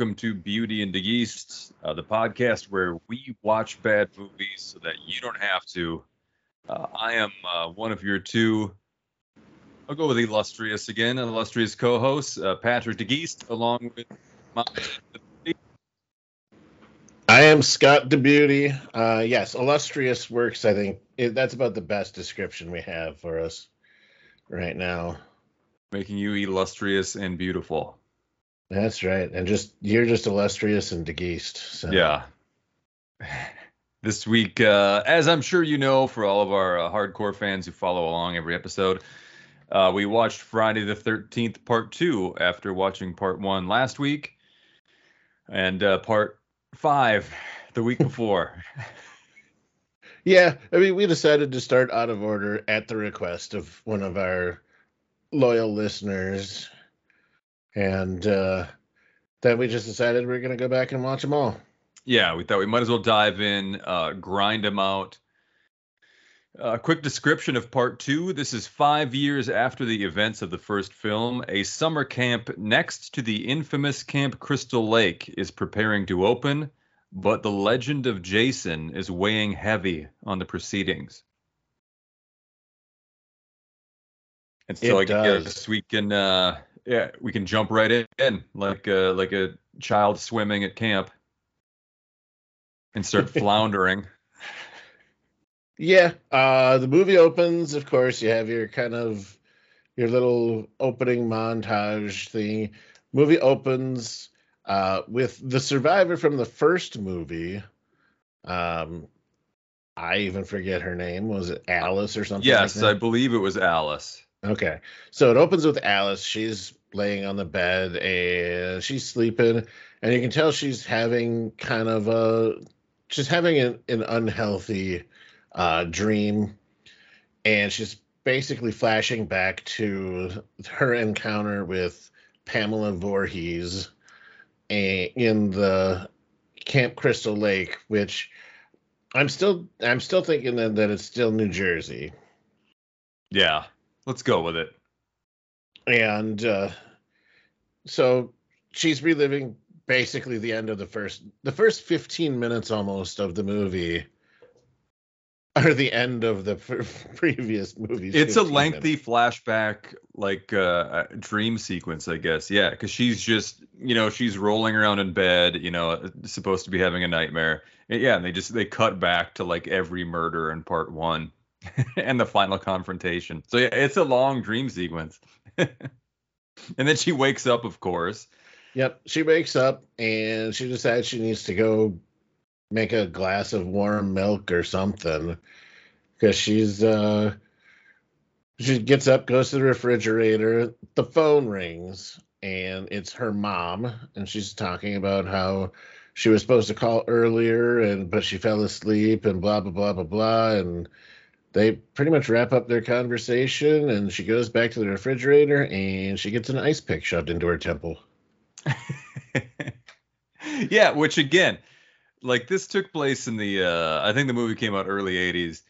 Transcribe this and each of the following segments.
welcome to Beauty and the East, uh, the podcast where we watch bad movies so that you don't have to. Uh, I am uh, one of your two. I'll go with illustrious again, illustrious co-host uh, Patrick DeGeest, along with my. I am Scott DeBeauty. Uh, yes, illustrious works. I think it, that's about the best description we have for us right now. Making you illustrious and beautiful. That's right, and just you're just illustrious and DeGeest. So. Yeah. This week, uh, as I'm sure you know, for all of our uh, hardcore fans who follow along every episode, uh, we watched Friday the 13th, part two, after watching part one last week, and uh, part five the week before. yeah, I mean, we decided to start out of order at the request of one of our loyal listeners and uh, then we just decided we are going to go back and watch them all. Yeah, we thought we might as well dive in, uh, grind them out. A uh, quick description of part two. This is five years after the events of the first film. A summer camp next to the infamous Camp Crystal Lake is preparing to open, but the legend of Jason is weighing heavy on the proceedings. And so it I does. guess we can uh, yeah, we can jump right in like a, like a child swimming at camp and start floundering. Yeah, uh, the movie opens. Of course, you have your kind of your little opening montage thing. Movie opens uh, with the survivor from the first movie. Um, I even forget her name. Was it Alice or something? Yes, like I believe it was Alice. Okay. So it opens with Alice. She's laying on the bed and she's sleeping and you can tell she's having kind of a she's having an, an unhealthy uh, dream and she's basically flashing back to her encounter with Pamela Voorhees in the Camp Crystal Lake, which I'm still I'm still thinking that, that it's still New Jersey. Yeah. Let's go with it. And uh, so she's reliving basically the end of the first the first 15 minutes almost of the movie are the end of the previous movies. It's a lengthy minutes. flashback, like uh, dream sequence, I guess. Yeah, because she's just, you know, she's rolling around in bed, you know, supposed to be having a nightmare. And yeah, and they just they cut back to like every murder in part one. and the final confrontation. So yeah, it's a long dream sequence. and then she wakes up, of course. Yep, she wakes up and she decides she needs to go make a glass of warm milk or something because she's uh she gets up, goes to the refrigerator, the phone rings, and it's her mom, and she's talking about how she was supposed to call earlier and but she fell asleep and blah blah blah blah blah and they pretty much wrap up their conversation and she goes back to the refrigerator and she gets an ice pick shoved into her temple. yeah, which again, like this took place in the uh I think the movie came out early 80s.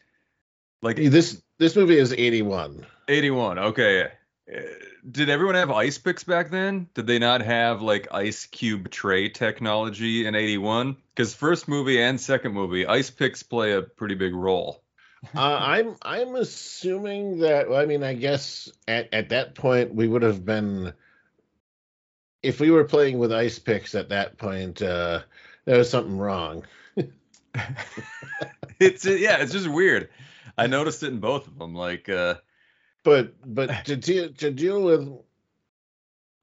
Like this this movie is 81. 81. Okay. Uh, did everyone have ice picks back then? Did they not have like ice cube tray technology in 81? Cuz first movie and second movie, ice picks play a pretty big role uh, I'm I'm assuming that. Well, I mean, I guess at at that point we would have been. If we were playing with ice picks at that point, uh, there was something wrong. it's yeah, it's just weird. I noticed it in both of them. Like, uh, but but to deal to deal with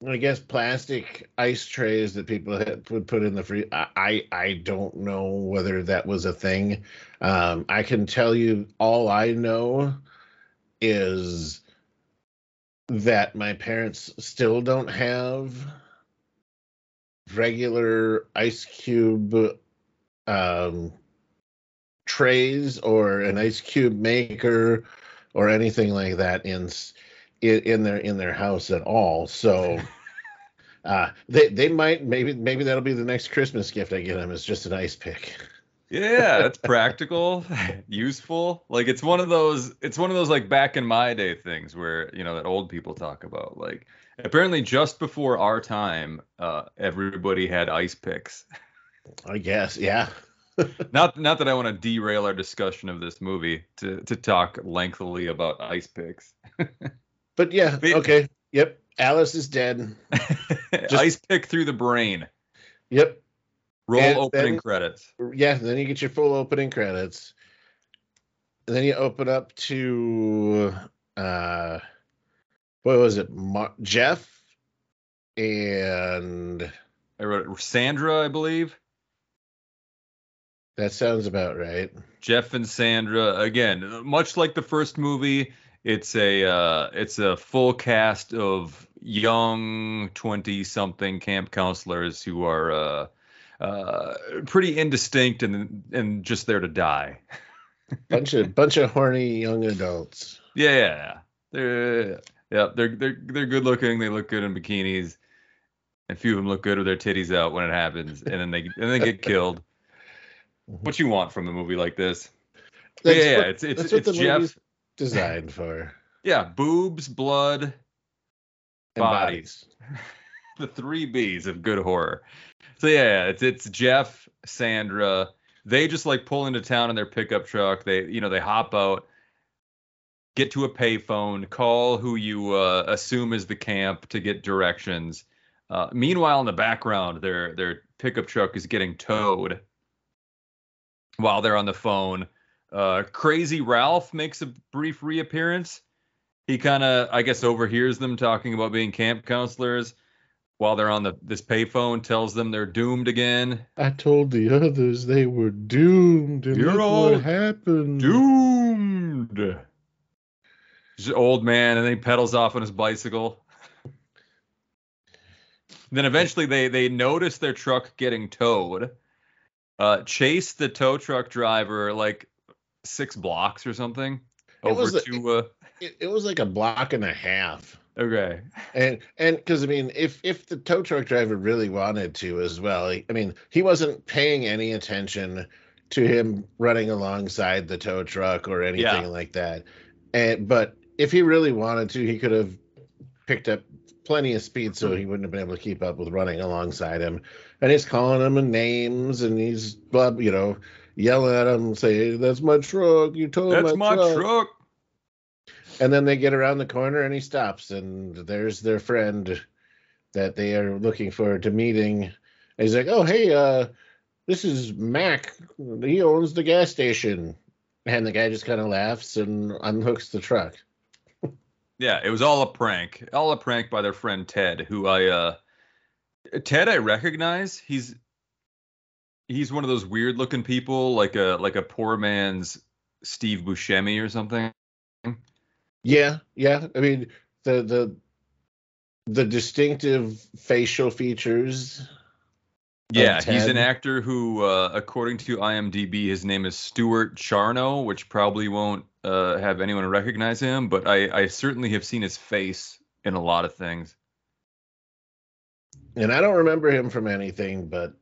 I guess plastic ice trays that people would put in the free. I I don't know whether that was a thing. Um, I can tell you all I know is that my parents still don't have regular ice cube um, trays or an ice cube maker or anything like that in in, in their in their house at all. So uh, they they might maybe maybe that'll be the next Christmas gift I get them is just an ice pick. Yeah, that's practical, useful. Like it's one of those it's one of those like back in my day things where, you know, that old people talk about. Like apparently just before our time, uh everybody had ice picks. I guess, yeah. not not that I want to derail our discussion of this movie to to talk lengthily about ice picks. But yeah, but, okay. Yep. Alice is dead. Just, ice pick through the brain. Yep. Roll and opening then, credits. Yeah, then you get your full opening credits. And then you open up to uh what was it? Mar- Jeff and I wrote it, Sandra, I believe. That sounds about right. Jeff and Sandra again, much like the first movie, it's a uh, it's a full cast of young 20 something camp counselors who are uh, uh, pretty indistinct and and just there to die. bunch of bunch of horny young adults. Yeah, they're yeah they're they're they're good looking. They look good in bikinis. A few of them look good with their titties out when it happens, and then they and they get killed. Mm-hmm. What you want from a movie like this? yeah, yeah, it's it's it's Jeff designed for. Yeah, boobs, blood, and bodies. bodies. the three B's of good horror. So yeah, it's it's Jeff, Sandra. They just like pull into town in their pickup truck. They you know they hop out, get to a payphone, call who you uh, assume is the camp to get directions. Uh, meanwhile, in the background, their their pickup truck is getting towed. While they're on the phone, uh, Crazy Ralph makes a brief reappearance. He kind of, I guess, overhears them talking about being camp counselors while they're on the this payphone tells them they're doomed again. I told the others they were doomed, and You're all what happened. Doomed. Just old man, and then he pedals off on his bicycle. then eventually they they notice their truck getting towed. Uh, chase the tow truck driver like six blocks or something over to. Uh, it, it was like a block and a half. Okay. And and because I mean, if if the tow truck driver really wanted to as well, I mean, he wasn't paying any attention to him running alongside the tow truck or anything yeah. like that. And but if he really wanted to, he could have picked up plenty of speed so he wouldn't have been able to keep up with running alongside him. And he's calling him names and he's you know yelling at him, saying, "That's my truck! You towed That's my, my truck. truck." And then they get around the corner and he stops, and there's their friend that they are looking for to meeting. And he's like, "Oh, hey, uh, this is Mac. He owns the gas station." And the guy just kind of laughs and unhooks the truck. yeah, it was all a prank. All a prank by their friend Ted, who I uh Ted I recognize. He's he's one of those weird looking people, like a like a poor man's Steve Buscemi or something. Yeah, yeah. I mean the the the distinctive facial features. Yeah, he's an actor who, uh, according to IMDb, his name is Stuart Charno, which probably won't uh, have anyone recognize him, but I, I certainly have seen his face in a lot of things. And I don't remember him from anything, but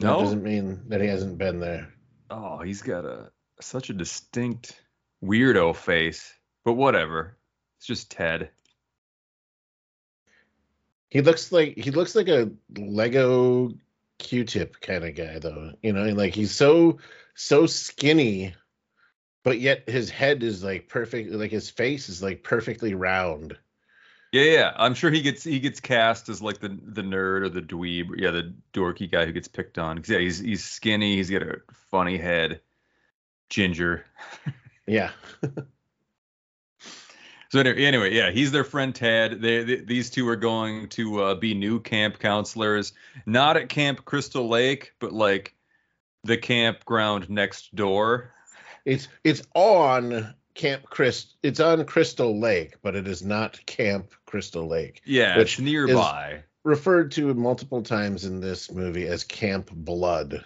that no? doesn't mean that he hasn't been there. Oh, he's got a such a distinct weirdo face. But whatever. It's just Ted. He looks like he looks like a Lego Q-tip kind of guy though. You know, like he's so so skinny, but yet his head is like perfect like his face is like perfectly round. Yeah, yeah. I'm sure he gets he gets cast as like the the nerd or the dweeb, yeah, the dorky guy who gets picked on. Yeah, he's he's skinny, he's got a funny head. Ginger. yeah. So anyway, yeah, he's their friend Ted. They, they these two are going to uh, be new camp counselors, not at Camp Crystal Lake, but like the campground next door. It's it's on Camp Chris. It's on Crystal Lake, but it is not Camp Crystal Lake. Yeah, which it's nearby. referred to multiple times in this movie as Camp Blood.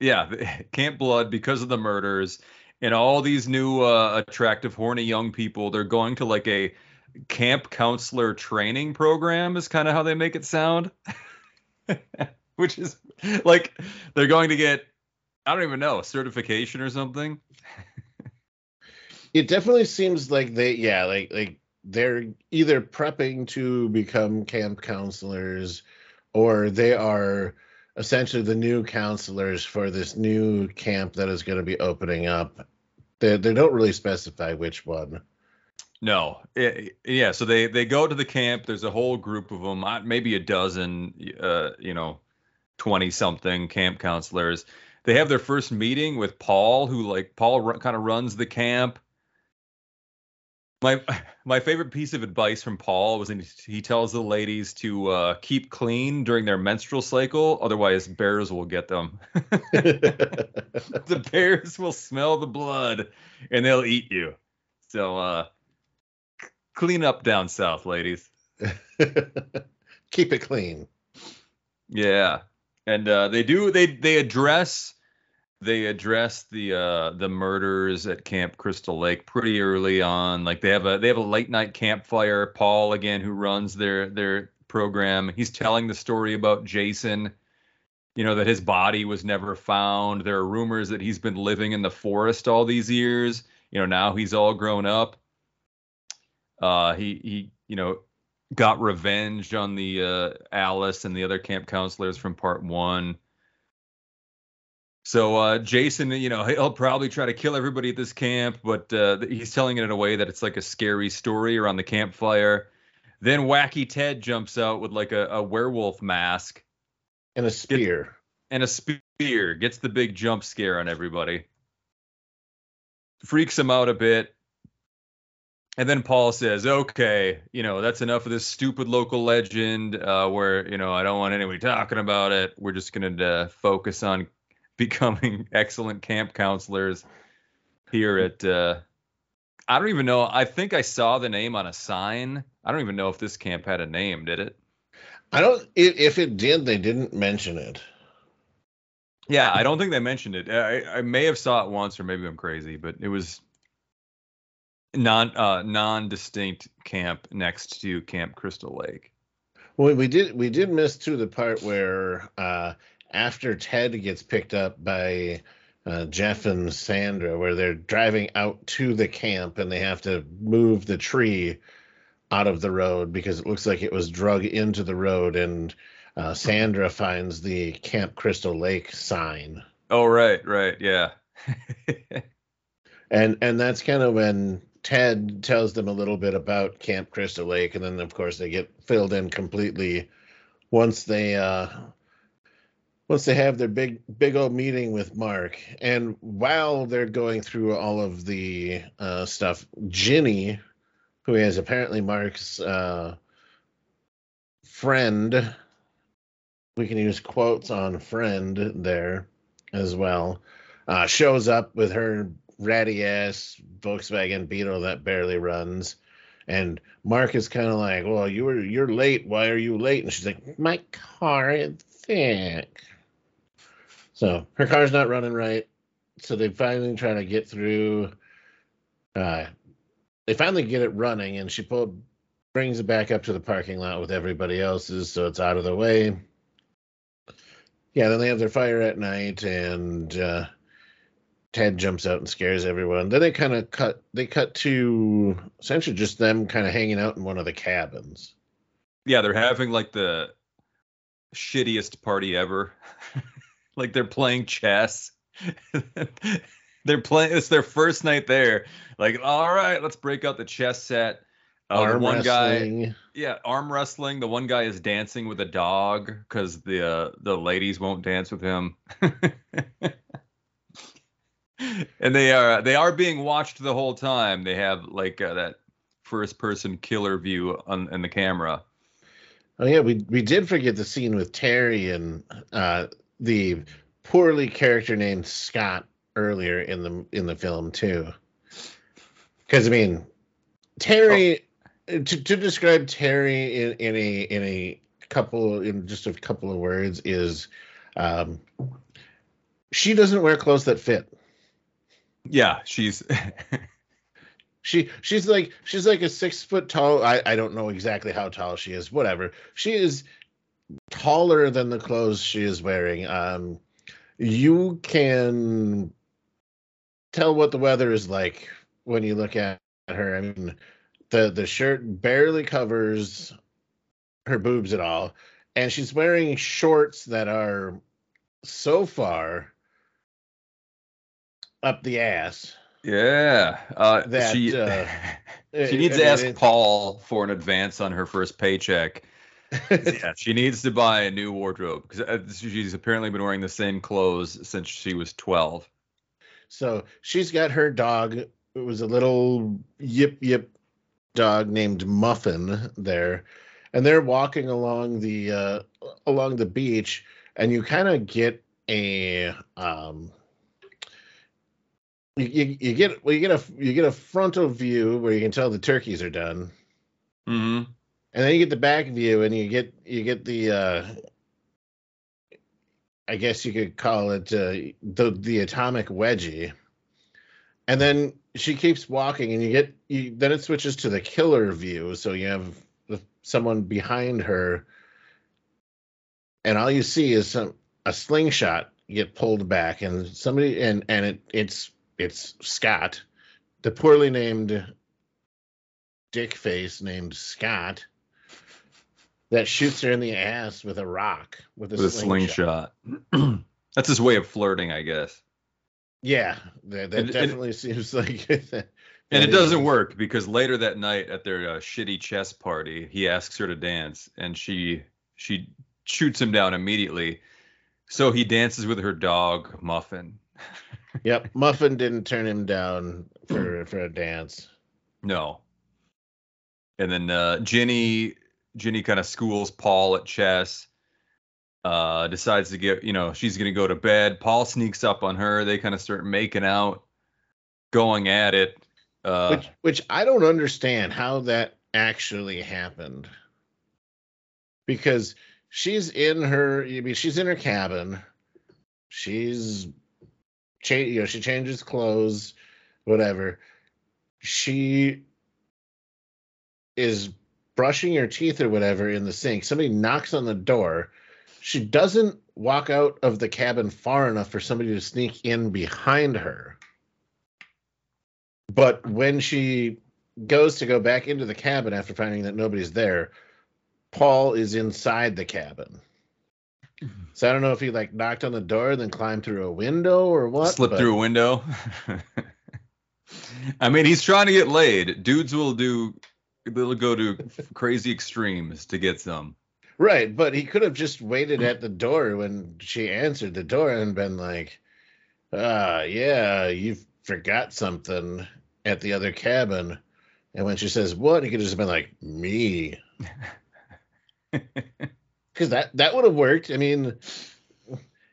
Yeah, Camp Blood because of the murders and all these new uh, attractive horny young people they're going to like a camp counselor training program is kind of how they make it sound which is like they're going to get I don't even know certification or something. it definitely seems like they yeah like like they're either prepping to become camp counselors or they are essentially the new counselors for this new camp that is going to be opening up. They, they don't really specify which one. No. It, yeah so they they go to the camp. There's a whole group of them uh, maybe a dozen uh you know 20 something camp counselors. They have their first meeting with paul who like paul kind of runs the camp my my favorite piece of advice from Paul was he tells the ladies to uh, keep clean during their menstrual cycle, otherwise bears will get them. the bears will smell the blood and they'll eat you. So uh, clean up down south, ladies. keep it clean. Yeah, and uh, they do they they address they address the uh the murders at Camp Crystal Lake pretty early on. Like they have a they have a late night campfire. Paul again, who runs their their program, he's telling the story about Jason. You know that his body was never found. There are rumors that he's been living in the forest all these years. You know now he's all grown up. Uh, he he you know got revenge on the uh, Alice and the other camp counselors from part one so uh, Jason, you know, he'll probably try to kill everybody at this camp, but uh, he's telling it in a way that it's like a scary story around the campfire. Then Wacky Ted jumps out with like a, a werewolf mask and a spear. Get, and a spear gets the big jump scare on everybody. Freaks him out a bit. And then Paul says, "Okay, you know that's enough of this stupid local legend. Uh, where you know I don't want anybody talking about it. We're just gonna uh, focus on becoming excellent camp counselors here at uh, I don't even know. I think I saw the name on a sign. I don't even know if this camp had a name, did it? I don't if it did, they didn't mention it. Yeah, I don't think they mentioned it. I, I may have saw it once or maybe I'm crazy, but it was non uh non-distinct camp next to Camp Crystal Lake. Well, we did we did miss to the part where uh after Ted gets picked up by uh, Jeff and Sandra, where they're driving out to the camp and they have to move the tree out of the road because it looks like it was drug into the road, and uh, Sandra finds the Camp Crystal Lake sign. Oh right, right, yeah. and and that's kind of when Ted tells them a little bit about Camp Crystal Lake, and then of course they get filled in completely once they uh, once they have their big big old meeting with Mark, and while they're going through all of the uh, stuff, Ginny, who is apparently Mark's uh, friend, we can use quotes on friend there as well, uh, shows up with her ratty ass Volkswagen Beetle that barely runs. And Mark is kind of like, "Well, you were you're late. Why are you late?" And she's like, "My car is thick." So her car's not running right. So they finally try to get through. Uh, they finally get it running, and she pulled, brings it back up to the parking lot with everybody else's, so it's out of the way. Yeah, then they have their fire at night, and uh, Ted jumps out and scares everyone. Then they kind of cut. They cut to essentially just them kind of hanging out in one of the cabins. Yeah, they're having like the shittiest party ever. like they're playing chess. they're playing. It's their first night there. Like, all right, let's break out the chess set. Uh, arm one wrestling. guy, yeah, arm wrestling. The one guy is dancing with a dog because the uh, the ladies won't dance with him. and they are they are being watched the whole time. They have like uh, that first person killer view on in the camera. Oh yeah, we we did forget the scene with Terry and uh, the poorly character named Scott earlier in the in the film too. Because I mean, Terry oh. to to describe Terry in, in a in a couple in just a couple of words is um she doesn't wear clothes that fit. Yeah, she's she she's like she's like a six foot tall I, I don't know exactly how tall she is whatever she is taller than the clothes she is wearing. Um, you can tell what the weather is like when you look at her. I mean, the the shirt barely covers her boobs at all, and she's wearing shorts that are so far up the ass. Yeah. Uh, That, she uh, she needs I to mean, ask Paul for an advance on her first paycheck. yeah, she needs to buy a new wardrobe because she's apparently been wearing the same clothes since she was 12. So she's got her dog. It was a little yip yip dog named Muffin there, and they're walking along the uh, along the beach, and you kind of get a um, you, you, you get well you get a you get a frontal view where you can tell the turkeys are done, hmm and then you get the back view, and you get you get the uh, I guess you could call it uh, the the atomic wedgie. And then she keeps walking, and you get you. Then it switches to the killer view, so you have someone behind her, and all you see is some a slingshot get pulled back, and somebody and and it it's it's Scott, the poorly named dick face named Scott, that shoots her in the ass with a rock with a, With a slingshot. slingshot. That's his way of flirting, I guess. Yeah, that, that And- and- definitely seems like. And it doesn't work because later that night at their uh, shitty chess party, he asks her to dance, and she she shoots him down immediately. So he dances with her dog Muffin. Yep, Muffin didn't turn him down for for a dance. No. And then uh, Ginny Ginny kind of schools Paul at chess. Uh, decides to get you know she's gonna go to bed. Paul sneaks up on her. They kind of start making out, going at it. Uh, which which I don't understand how that actually happened. Because she's in her I mean she's in her cabin. She's cha- you know, she changes clothes, whatever. She is brushing her teeth or whatever in the sink. Somebody knocks on the door. She doesn't walk out of the cabin far enough for somebody to sneak in behind her. But when she goes to go back into the cabin after finding that nobody's there, Paul is inside the cabin. Mm-hmm. So I don't know if he like knocked on the door then climbed through a window or what. slip but- through a window. I mean, he's trying to get laid. Dudes will do they'll go to crazy extremes to get some. Right, but he could have just waited at the door when she answered the door and been like, "Ah, yeah, you forgot something at the other cabin." And when she says, "What?" he could have just been like, "Me," because that that would have worked. I mean,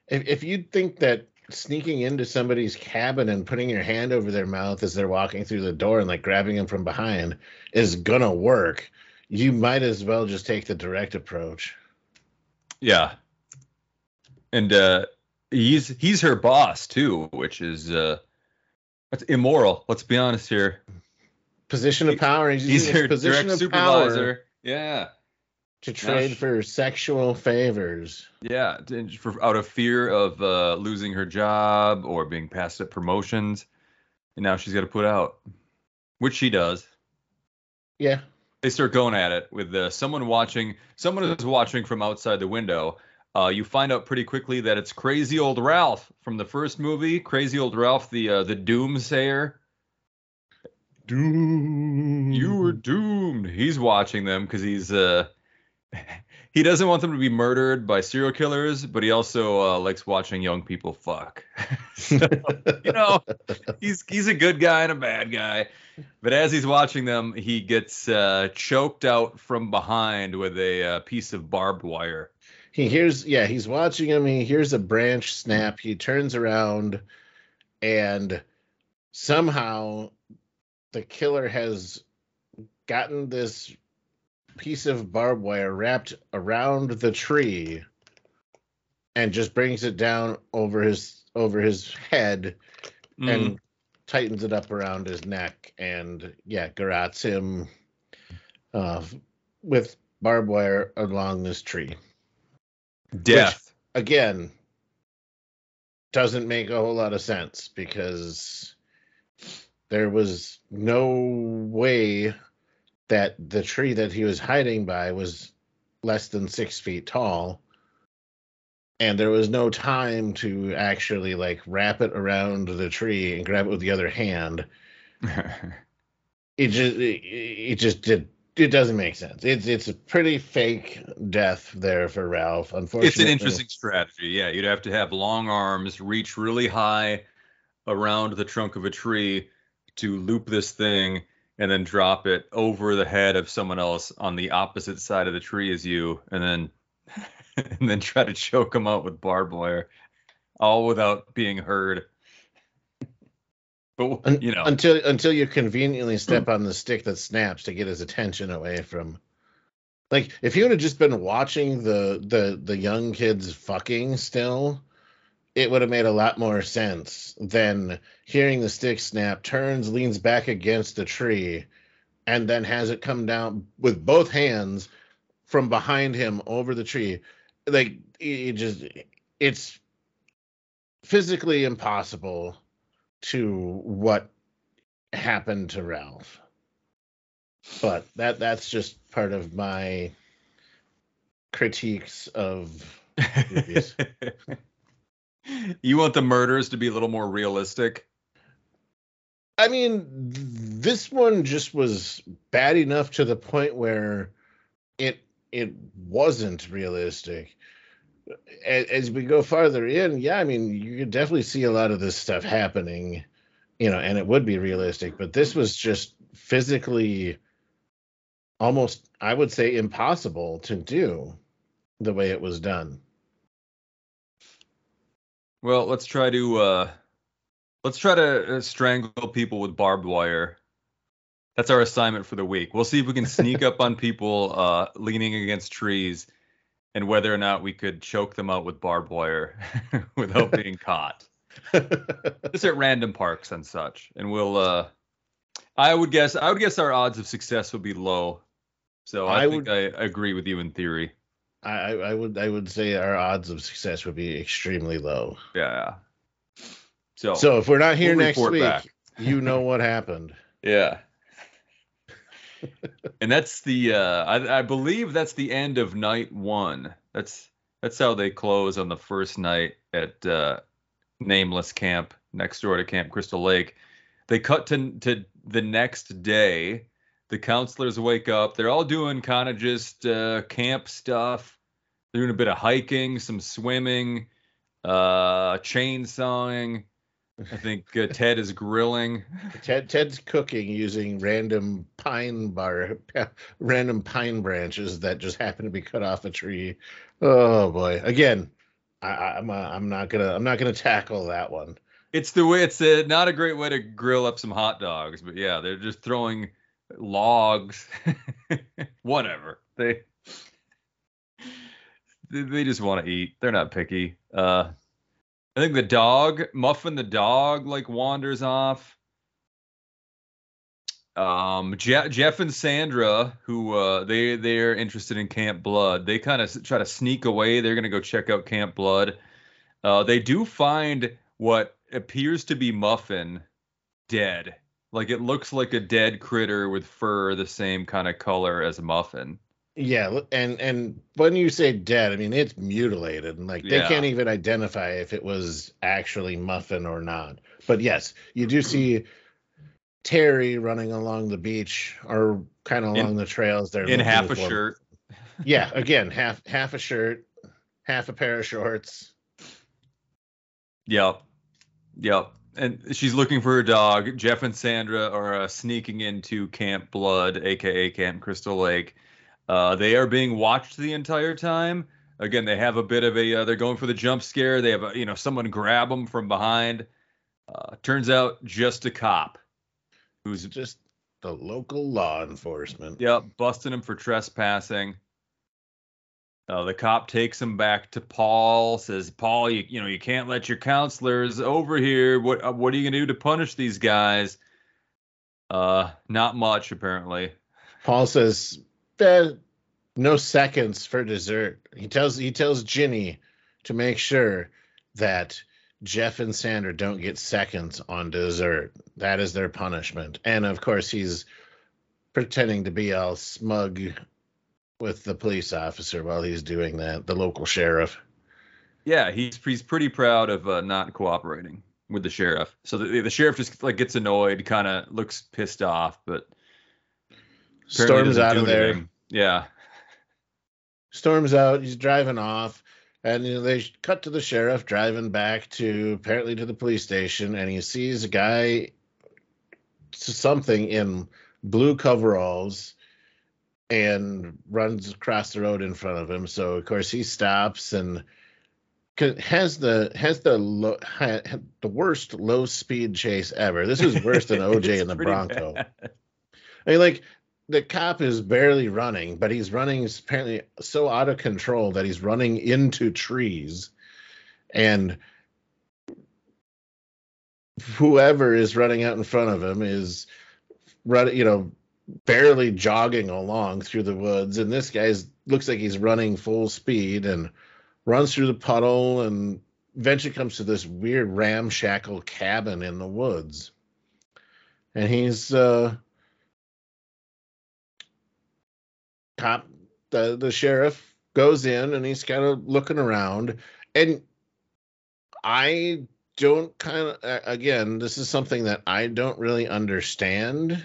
if if you think that sneaking into somebody's cabin and putting your hand over their mouth as they're walking through the door and like grabbing them from behind is gonna work, you might as well just take the direct approach. Yeah. And uh he's he's her boss too, which is uh that's immoral. Let's be honest here. Position of power. He's, He's her position direct of power supervisor. Yeah. To trade sh- for sexual favors. Yeah, for, out of fear of uh, losing her job or being passed at promotions, and now she's got to put out, which she does. Yeah. They start going at it with uh, someone watching. Someone is watching from outside the window. Uh, you find out pretty quickly that it's crazy old Ralph from the first movie. Crazy old Ralph, the uh, the Doomsayer. Doom. You were doomed. He's watching them because he's uh he doesn't want them to be murdered by serial killers, but he also uh, likes watching young people fuck. So, you know, he's he's a good guy and a bad guy. But as he's watching them, he gets uh, choked out from behind with a uh, piece of barbed wire. He hears, yeah, he's watching him. He hears a branch snap. He turns around, and somehow the killer has gotten this piece of barbed wire wrapped around the tree and just brings it down over his over his head Mm. and tightens it up around his neck and yeah garrots him uh, with barbed wire along this tree death. again doesn't make a whole lot of sense because there was no way that the tree that he was hiding by was less than six feet tall. And there was no time to actually like wrap it around the tree and grab it with the other hand. It just it, it just did it doesn't make sense. It's it's a pretty fake death there for ralph unfortunately it's an interesting strategy. Yeah, you'd have to have long arms, reach really high around the trunk of a tree to loop this thing and then drop it over the head of someone else on the opposite side of the tree as you and then and then try to choke them out with barbed wire all without being heard. But you know, until until you conveniently step on the stick that snaps to get his attention away from like if you would have just been watching the the the young kids fucking still it would have made a lot more sense than hearing the stick snap turns leans back against the tree and then has it come down with both hands from behind him over the tree like it just it's physically impossible to what happened to Ralph. But that that's just part of my critiques of movies. you want the murders to be a little more realistic. I mean, this one just was bad enough to the point where it it wasn't realistic. As, as we go farther in, yeah, I mean, you could definitely see a lot of this stuff happening, you know, and it would be realistic. But this was just physically almost, I would say, impossible to do the way it was done. Well, let's try to uh let's try to uh, strangle people with barbed wire. That's our assignment for the week. We'll see if we can sneak up on people uh leaning against trees and whether or not we could choke them out with barbed wire without being caught. Just at random parks and such. And we'll uh I would guess I would guess our odds of success would be low. So I, I think I agree with you in theory. I, I would I would say our odds of success would be extremely low. Yeah. So, So if we're not here we'll next week, you know what happened. Yeah. and that's the uh I, I believe that's the end of night one. That's that's how they close on the first night at uh nameless camp next door to Camp Crystal Lake. They cut to to the next day. The counselors wake up. They're all doing kind of just uh camp stuff. Doing a bit of hiking, some swimming, uh chainsawing. I think uh, Ted is grilling. Ted Ted's cooking using random pine bar random pine branches that just happen to be cut off a tree. Oh boy! Again, I, I- I'm uh, I'm not gonna I'm not gonna tackle that one. It's the way it's a, not a great way to grill up some hot dogs, but yeah, they're just throwing logs, whatever. They they just want to eat. They're not picky. Uh, I think the dog, Muffin the dog, like wanders off. Um, Je- Jeff and Sandra, who uh, they they're interested in Camp Blood, they kind of try to sneak away. They're gonna go check out Camp Blood. Uh, they do find what appears to be Muffin dead. Like it looks like a dead critter with fur the same kind of color as Muffin. Yeah, and and when you say dead, I mean it's mutilated, and like they Yeah. can't even identify if it was actually Muffin or not. But yes, you do see Terry running along the beach or kind of In- along the trails there, In half a shirt. Yeah, again, half half a shirt, half a pair of shorts. Yep. Yep. And she's looking for her dog. Jeff and Sandra are uh, sneaking into Camp Blood, aka Camp Crystal Lake. Uh, they are being watched the entire time. Again, they have a bit of a. Uh, they're going for the jump scare. They have a, you know, someone grab them from behind. Uh, turns out just a cop, who's Just the local law enforcement. Yep, busting him for trespassing. Uh, the cop takes him back to Paul. Says, "Paul, you you know you can't let your counselors over here. What uh, what are you gonna do to punish these guys?" Uh, not much apparently. Paul says, "Eh, "No seconds for dessert." He tells he tells Ginny to make sure that Jeff and Sandra don't get seconds on dessert. That is their punishment. And of course, he's pretending to be all smug with the police officer while he's doing that, the local sheriff. Yeah, he's he's pretty proud of uh, not cooperating with the sheriff. So the, the sheriff just like gets annoyed, kind of looks pissed off, but storms out of there. Anything. Yeah, storms out. He's driving off, and you know, they cut to the sheriff driving back to apparently to the police station, and he sees a guy something in blue coveralls and runs across the road in front of him. So of course he stops and has the has the low, had the worst low speed chase ever. This is worse than OJ in the Bronco. Bad. I mean, like the cop is barely running, but he's running apparently so out of control that he's running into trees, and whoever is running out in front of him is running, you know, barely jogging along through the woods, and this guy looks like he's running full speed and runs through the puddle and eventually comes to this weird ramshackle cabin in the woods. And he's uh cop the the sheriff goes in and he's kind of looking around and I don't kind of again this is something that I don't really understand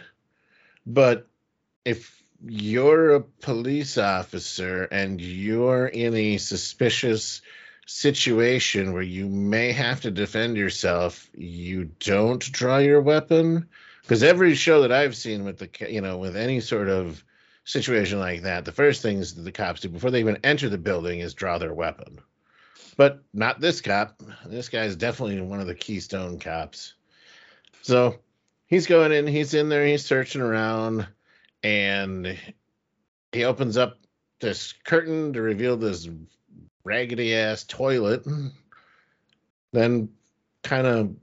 but if you're a police officer and you're in a suspicious situation where you may have to defend yourself, you don't draw your weapon. Because every show that I've seen with the, you know, with any sort of situation like that, the first things the cops do before they even enter the building is draw their weapon. But not this cop. This guy is definitely one of the Keystone cops. So he's going in, he's in there, he's searching around and he opens up this curtain to reveal this raggedy ass toilet. Then kind of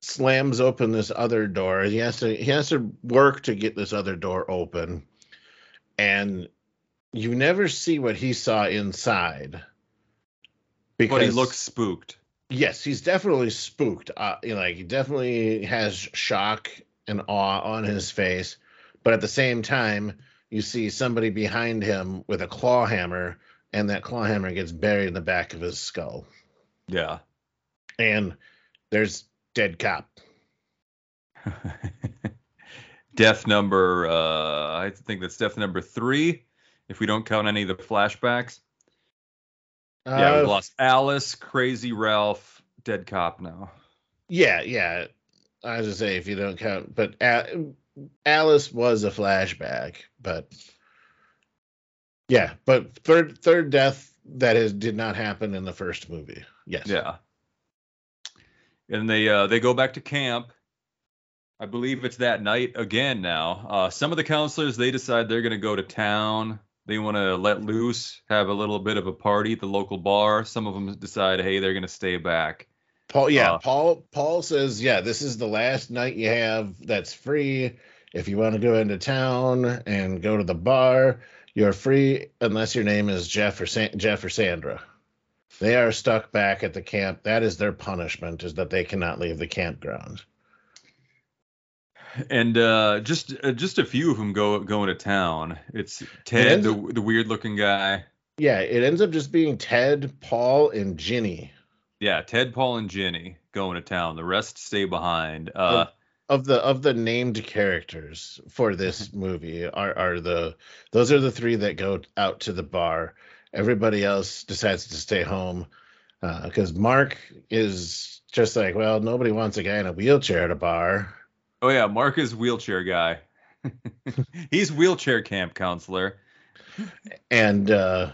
slams open this other door. He has to he has to work to get this other door open. And you never see what he saw inside. Because but he looks spooked. Yes, he's definitely spooked. Uh, you know, like he definitely has shock and awe on his face but at the same time, you see somebody behind him with a claw hammer, and that claw hammer gets buried in the back of his skull. Yeah. And there's dead cop. death number uh I think that's death number three, if we don't count any of the flashbacks. Uh, yeah, we lost Alice, Crazy Ralph, dead cop now. Yeah, yeah. I was gonna say if you don't count, but uh, Alice was a flashback, but yeah, but third third death that is did not happen in the first movie. Yes. Yeah. And they uh, they go back to camp. I believe it's that night again now. Uh, some of the counselors they decide they're going to go to town. They want to let loose, have a little bit of a party at the local bar. Some of them decide, hey, they're going to stay back. Paul, yeah, uh, Paul. Paul says, yeah, this is the last night you have that's free. If you want to go into town and go to the bar, you're free unless your name is Jeff or San- Jeff or Sandra. They are stuck back at the camp. That is their punishment: is that they cannot leave the campground. And uh, just uh, just a few of them go going to town. It's Ted, the the weird looking guy. Yeah, it ends up just being Ted, Paul, and Ginny yeah, Ted, Paul, and Ginny going to town. The rest stay behind. Uh, of, of the of the named characters for this movie are are the those are the three that go out to the bar. Everybody else decides to stay home because uh, Mark is just like, well, nobody wants a guy in a wheelchair at a bar. Oh yeah, Mark is wheelchair guy. He's wheelchair camp counselor. And uh,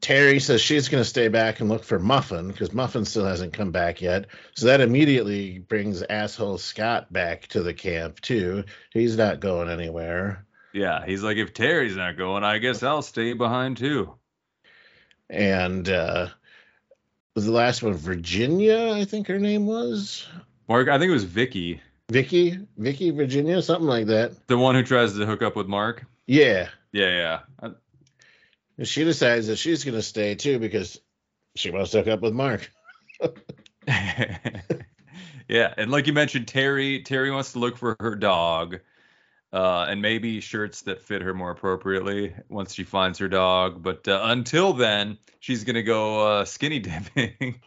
Terry says she's going to stay back and look for Muffin because Muffin still hasn't come back yet. So that immediately brings asshole Scott back to the camp too. He's not going anywhere. Yeah, he's like, if Terry's not going, I guess I'll stay behind too. And uh was the last one Virginia? I think her name was. Mark, I think it was Vicky. Vicky, Vicky, Virginia, something like that. The one who tries to hook up with Mark. Yeah. Yeah, yeah. she decides that she's going to stay too because she wants to hook up with Mark. yeah, and like you mentioned, Terry Terry wants to look for her dog, uh, and maybe shirts that fit her more appropriately once she finds her dog. But uh, until then, she's gonna go uh, skinny dipping.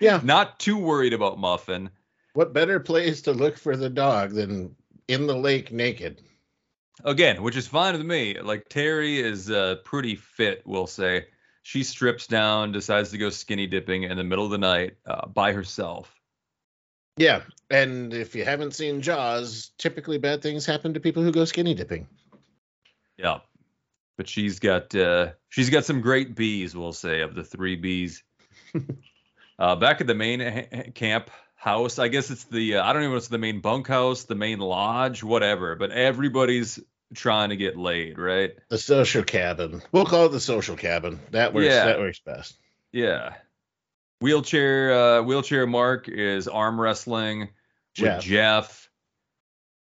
Yeah. Not too worried about Muffin. What better place to look for the dog than in the lake naked? Again, which is fine with me. Like Terry is uh, pretty fit, we'll say. She strips down, decides to go skinny dipping in the middle of the night uh, by herself. Yeah, and if you haven't seen Jaws, typically bad things happen to people who go skinny dipping. Yeah, but she's got uh, she's got some great bees, we'll say, of the three bees. Uh, back at the main ha- camp house, I guess it's the uh, I don't even know if it's the main bunkhouse, the main lodge, whatever. But everybody's trying to get laid, right? The social cabin. We'll call it the social cabin. That works. Yeah. That works best. Yeah. Wheelchair uh, wheelchair Mark is arm wrestling Jeff. with Jeff.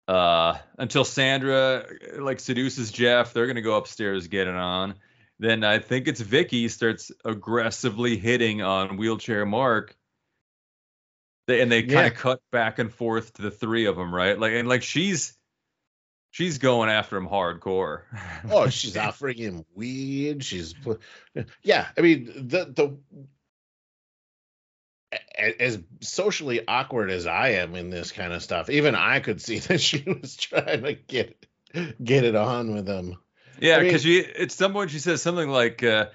Uh, until Sandra like seduces Jeff, they're gonna go upstairs get it on. Then I think it's Vicky starts aggressively hitting on wheelchair Mark. They, and they kind Yeah. of cut back and forth to the three of them, right? Like and like she's she's going after him hardcore. Oh, she's offering him weed. She's, yeah. I mean, the the as socially awkward as I am in this kind of stuff, even I could see that she was trying to get get it on with him. Yeah, I mean- because she at some point she says something like, uh,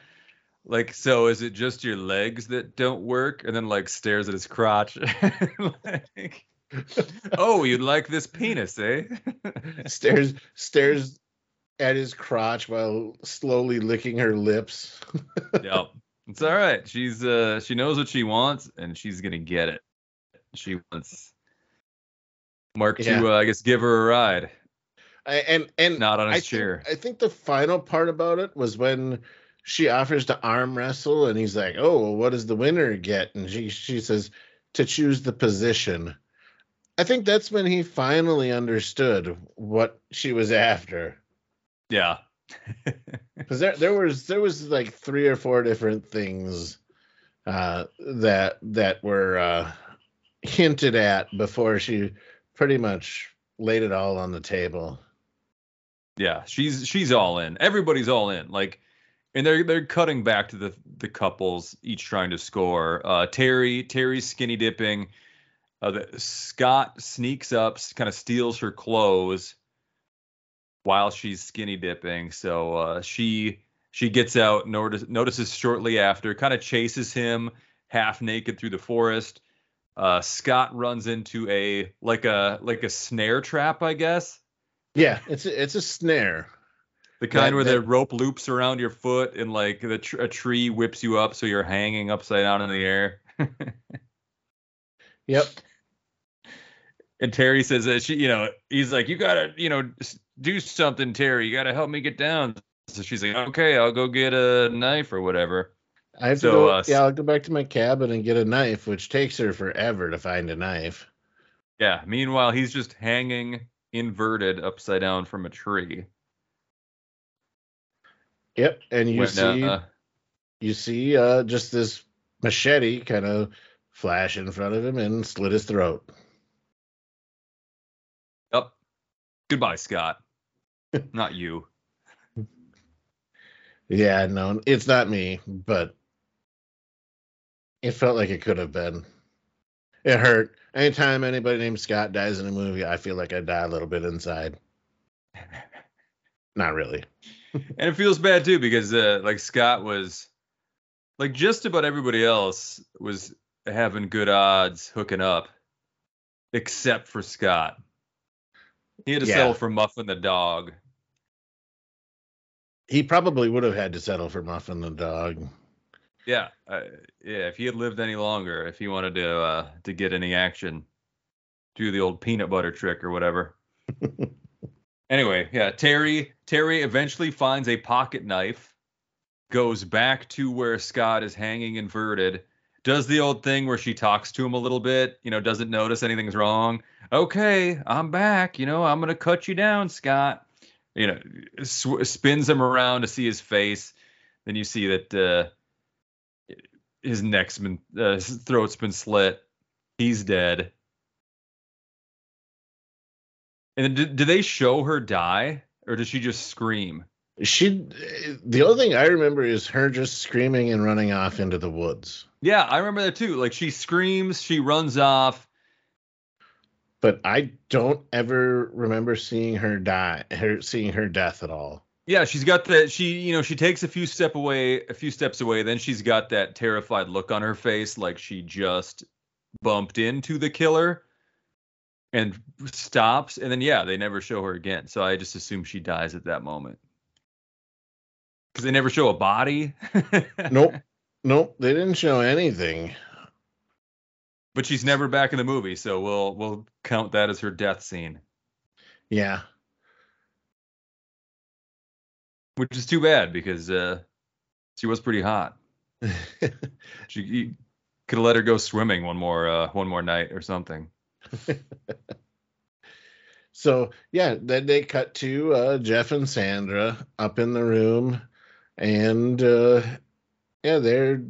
like, so is it just your legs that don't work? And then like stares at his crotch. like, oh, you'd like this penis, eh? Stares stares at his crotch while slowly licking her lips. yep. It's all right. She's uh she knows what she wants and she's gonna get it. She wants Mark Yeah. to uh, I guess give her a ride, I, and and not on I his think, chair. I think the final part about it was when she offers to arm wrestle, and he's like, "Oh, well, what does the winner get?" And she she says to choose the position. I think that's when he finally understood what she was after, Yeah. because there there was there was like three or four different things uh, that that were uh, hinted at before she pretty much laid it all on the table. Yeah, she's she's all in. Everybody's all in. Like, and they're they're cutting back to the the couples each trying to score. Uh, Terry Terry's skinny dipping. Uh, the, Scott sneaks up, kind of steals her clothes while she's skinny dipping. So uh, she she gets out, notice, notices shortly after, kind of chases him half naked through the forest. Uh, Scott runs into a like a like a snare trap, I guess. Yeah, it's a, it's a snare. The kind That- where that- the rope loops around your foot and like the tr- a tree whips you up so you're hanging upside down in the air. Yep. and Terry says that she, you know, he's like, you gotta, you know, do something, Terry. You gotta help me get down. So she's like, okay, I'll go get a knife or whatever. I have So, to go. uh, yeah, I'll go back to my cabin and get a knife, which takes her forever to find a knife. Yeah. Meanwhile, he's just hanging inverted upside down from a tree. Yep, and you When, see uh, you see uh, just this machete kind of flash in front of him and slit his throat. Yep. Goodbye, Scott. Not you. Yeah, no, it's not me, but it felt like it could have been. It hurt. Anytime anybody named Scott dies in a movie, I feel like I die a little bit inside. Not really. and it feels bad too because uh, like Scott was like just about everybody else was having good odds hooking up except for Scott. He had to Yeah. settle for Muffin the dog. He probably would have had to settle for Muffin the dog. Yeah, uh, yeah. If he had lived any longer, if he wanted to uh, to get any action, do the old peanut butter trick or whatever. anyway, yeah. Terry Terry eventually finds a pocket knife, goes back to where Scott is hanging inverted, does the old thing where she talks to him a little bit, you know, doesn't notice anything's wrong. Okay, I'm back. You know, I'm gonna cut you down, Scott. You know, sw- spins him around to see his face. Then you see that. Uh, his neck's been uh, his throat's been slit. He's dead. And did, did they show her die, or does she just scream? She, the only thing I remember is her just screaming and running off into the woods. Yeah, I remember that too. Like she screams, she runs off. But I don't ever remember seeing her die, her seeing her death at all. Yeah, she's got that. She, you know, she takes a few step away, a few steps away. Then she's got that terrified look on her face, like she just bumped into the killer, and stops. And then yeah, they never show her again. So I just assume she dies at that moment because they never show a body. nope, nope, they didn't show anything. But she's never back in the movie, so we'll we'll count that as her death scene. Yeah, which is too bad because uh, she was pretty hot. she could have let her go swimming one more uh, one more night or something. so yeah, then they cut to uh, Jeff and Sandra up in the room, and uh, yeah, they're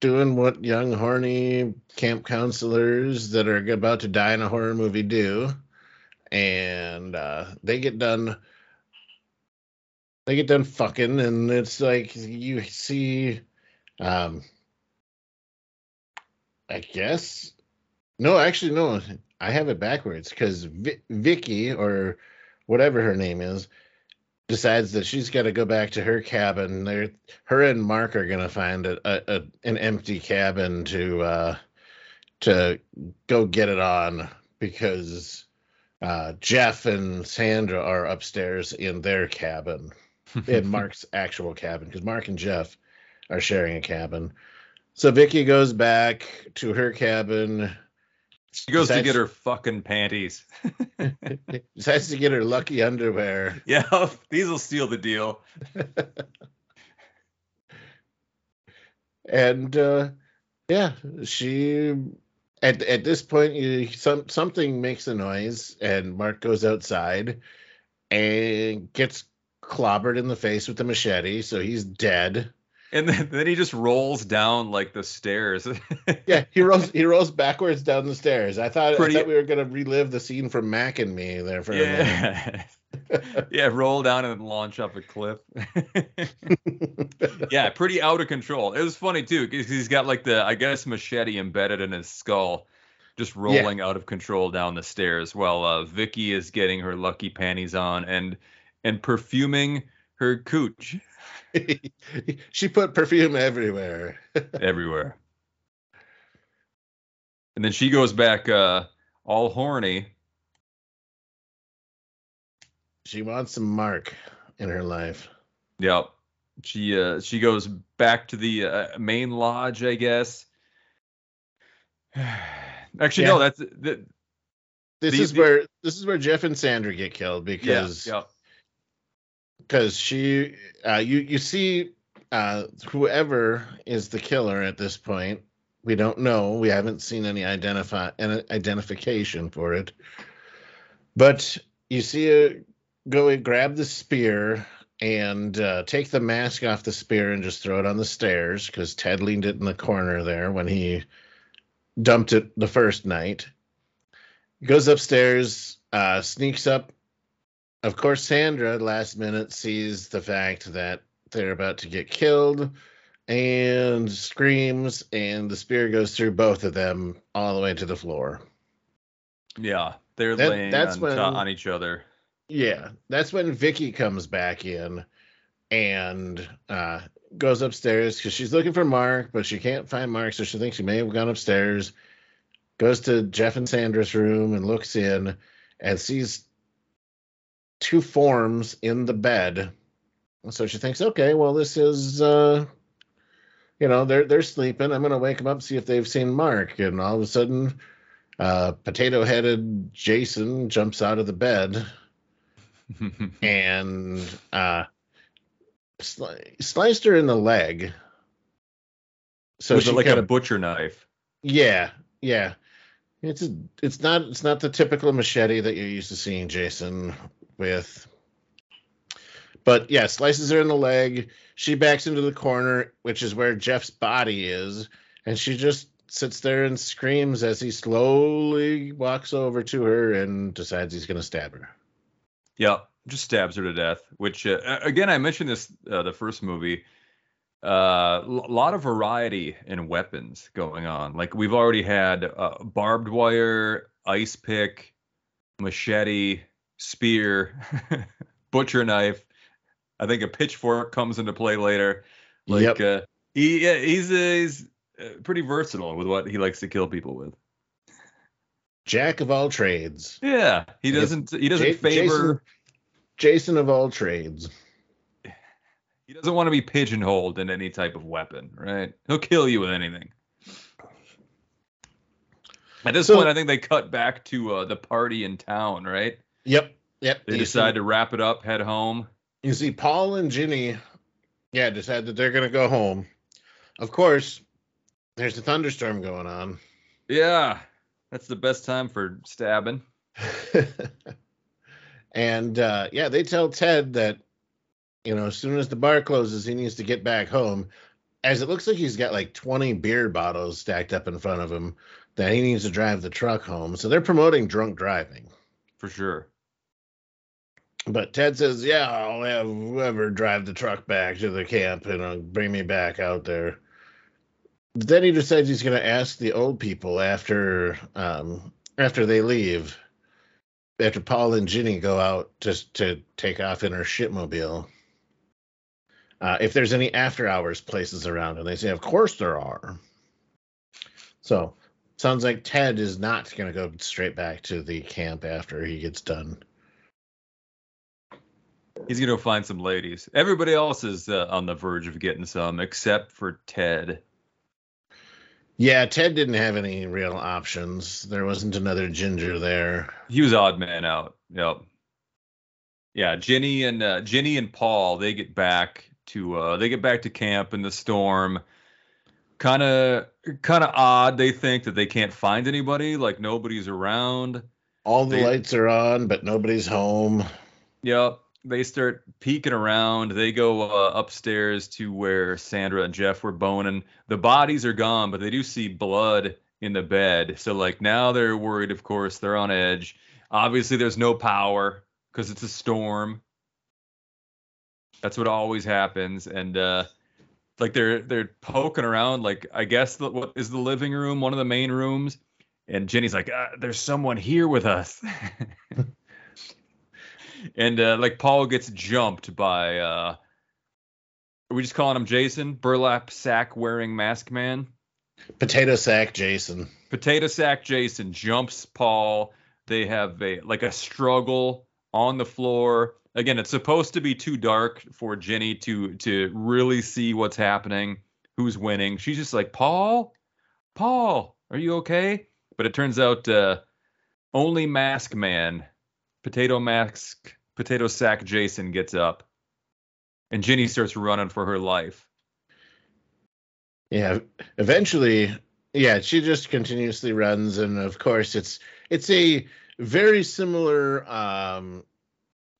doing what young horny camp counselors that are about to die in a horror movie do, and uh, they get done they get done fucking, and it's like you see, um, I guess. No, actually, no. I have it backwards because v- Vicky or whatever her name is decides that she's got to go back to her cabin. There, her and Mark are gonna find a, a, a an empty cabin to uh, to go get it on because uh, Jeff and Sandra are upstairs in their cabin in Mark's actual cabin because Mark and Jeff are sharing a cabin. So Vicky goes back to her cabin. She goes to get her fucking panties. decides to get her lucky underwear. Yeah, these will steal the deal. and uh, yeah, she at at this point you, some something makes a noise, and Mark goes outside and gets clobbered in the face with the machete, so he's dead. And then, then he just rolls down like the stairs. yeah, he rolls he rolls backwards down the stairs. I thought Pretty... I thought we were gonna relive the scene from Mac and Me there for yeah. yeah, roll down and launch off a cliff. yeah, pretty out of control. It was funny too because he's got like the I guess machete embedded in his skull, just rolling yeah. out of control down the stairs while uh, Vicky is getting her lucky panties on and and perfuming her cooch. she put perfume everywhere. everywhere. And then she goes back uh, all horny. She wants some Mark in her life. Yep. She uh she goes back to the uh, main lodge, I guess. Actually, yeah. no, that's the, this the, is where this is where Jeff and Sandra get killed because yeah, yeah because she uh, you you see uh, whoever is the killer at this point. We don't know. We haven't seen any identify any identification for it. But you see her go and grab the spear and uh, take the mask off the spear and just throw it on the stairs because ted leaned it in the corner there when he dumped it the first night. Goes upstairs uh, sneaks up of course, Sandra last minute sees the fact that they're about to get killed and screams, and the spear goes through both of them all the way to the floor. Yeah, they're that, laying that's on, when, on each other. Yeah, that's when Vicky comes back in and uh, goes upstairs because she's looking for Mark, but she can't find Mark, so she thinks he may have gone upstairs. Goes to Jeff and Sandra's room and looks in and sees two forms in the bed. So she thinks, okay, well, this is, uh, you know, they're they're sleeping. I'm gonna wake them up, see if they've seen Mark. And all of a sudden, uh, potato-headed Jason jumps out of the bed and uh, sli- sliced her in the leg. So Was she like a butcher knife? Yeah, yeah. It's a, it's not it's not the typical machete that you're used to seeing Jason with. But yeah, slices her in the leg. she backs into the corner, which is where Jeff's body is, and she just sits there and screams as he slowly walks over to her and decides he's going to stab her. Yeah, just stabs her to death. Which uh, again, I mentioned this uh, the first movie. A uh, lot of variety in weapons going on. Like we've already had uh, barbed wire, ice pick, machete, spear, butcher knife. I think a pitchfork comes into play later. Like yep. uh, he yeah, he's he's uh, pretty versatile with what he likes to kill people with. Jack of all trades. Yeah, he doesn't he doesn't J- favor Jason, Jason of all trades. He doesn't want to be pigeonholed in any type of weapon, right? He'll kill you with anything. At this so, point, I think they cut back to uh, the party in town, right? Yep. Yep. They you decide see, to wrap it up, head home. You see, Paul and Ginny, yeah, decide that they're gonna go home. Of course, there's a thunderstorm going on. Yeah, that's the best time for stabbing. and uh, yeah, they tell Ted that you know as soon as the bar closes, he needs to get back home. As it looks like he's got like 20 beer bottles stacked up in front of him that he needs to drive the truck home. So they're promoting drunk driving. For sure. But Ted says, "Yeah, I'll have whoever drive the truck back to the camp and uh, bring me back out there." Then he decides he's going to ask the old people after um, after they leave, after Paul and Ginny go out just to take off in her shipmobile, uh, if there's any after hours places around, and they say, "Of course there are." So sounds like Ted is not going to go straight back to the camp after he gets done. He's gonna find some ladies. Everybody else is uh, on the verge of getting some, except for Ted. Yeah, Ted didn't have any real options. There wasn't another ginger there. He was odd man out. Yep. Yeah, Ginny and uh, Ginny and Paul they get back to uh, they get back to camp in the storm. Kind of kind of odd. They think that they can't find anybody. Like nobody's around. All the they, lights are on, but nobody's home. Yep they start peeking around. They go uh, upstairs to where Sandra and Jeff were boning. The bodies are gone, but they do see blood in the bed. So like now they're worried. Of course, they're on edge. Obviously, there's no power because it's a storm. That's what always happens. And uh, like they're they're poking around. Like I guess the, what is the living room, one of the main rooms. And Ginny's like, uh, "There's someone here with us." and uh, like Paul gets jumped by uh, are we just calling him Jason? Burlap sack wearing mask man. Potato sack Jason. Potato sack Jason jumps Paul. They have a like a struggle on the floor. Again, it's supposed to be too dark for Ginny to to really see what's happening, who's winning. She's just like, "Paul? Paul, are you okay?" But it turns out uh, only Mask Man potato mask, potato sack Jason gets up, and Ginny starts running for her life. Yeah, eventually, yeah, she just continuously runs, and of course, it's it's a very similar um,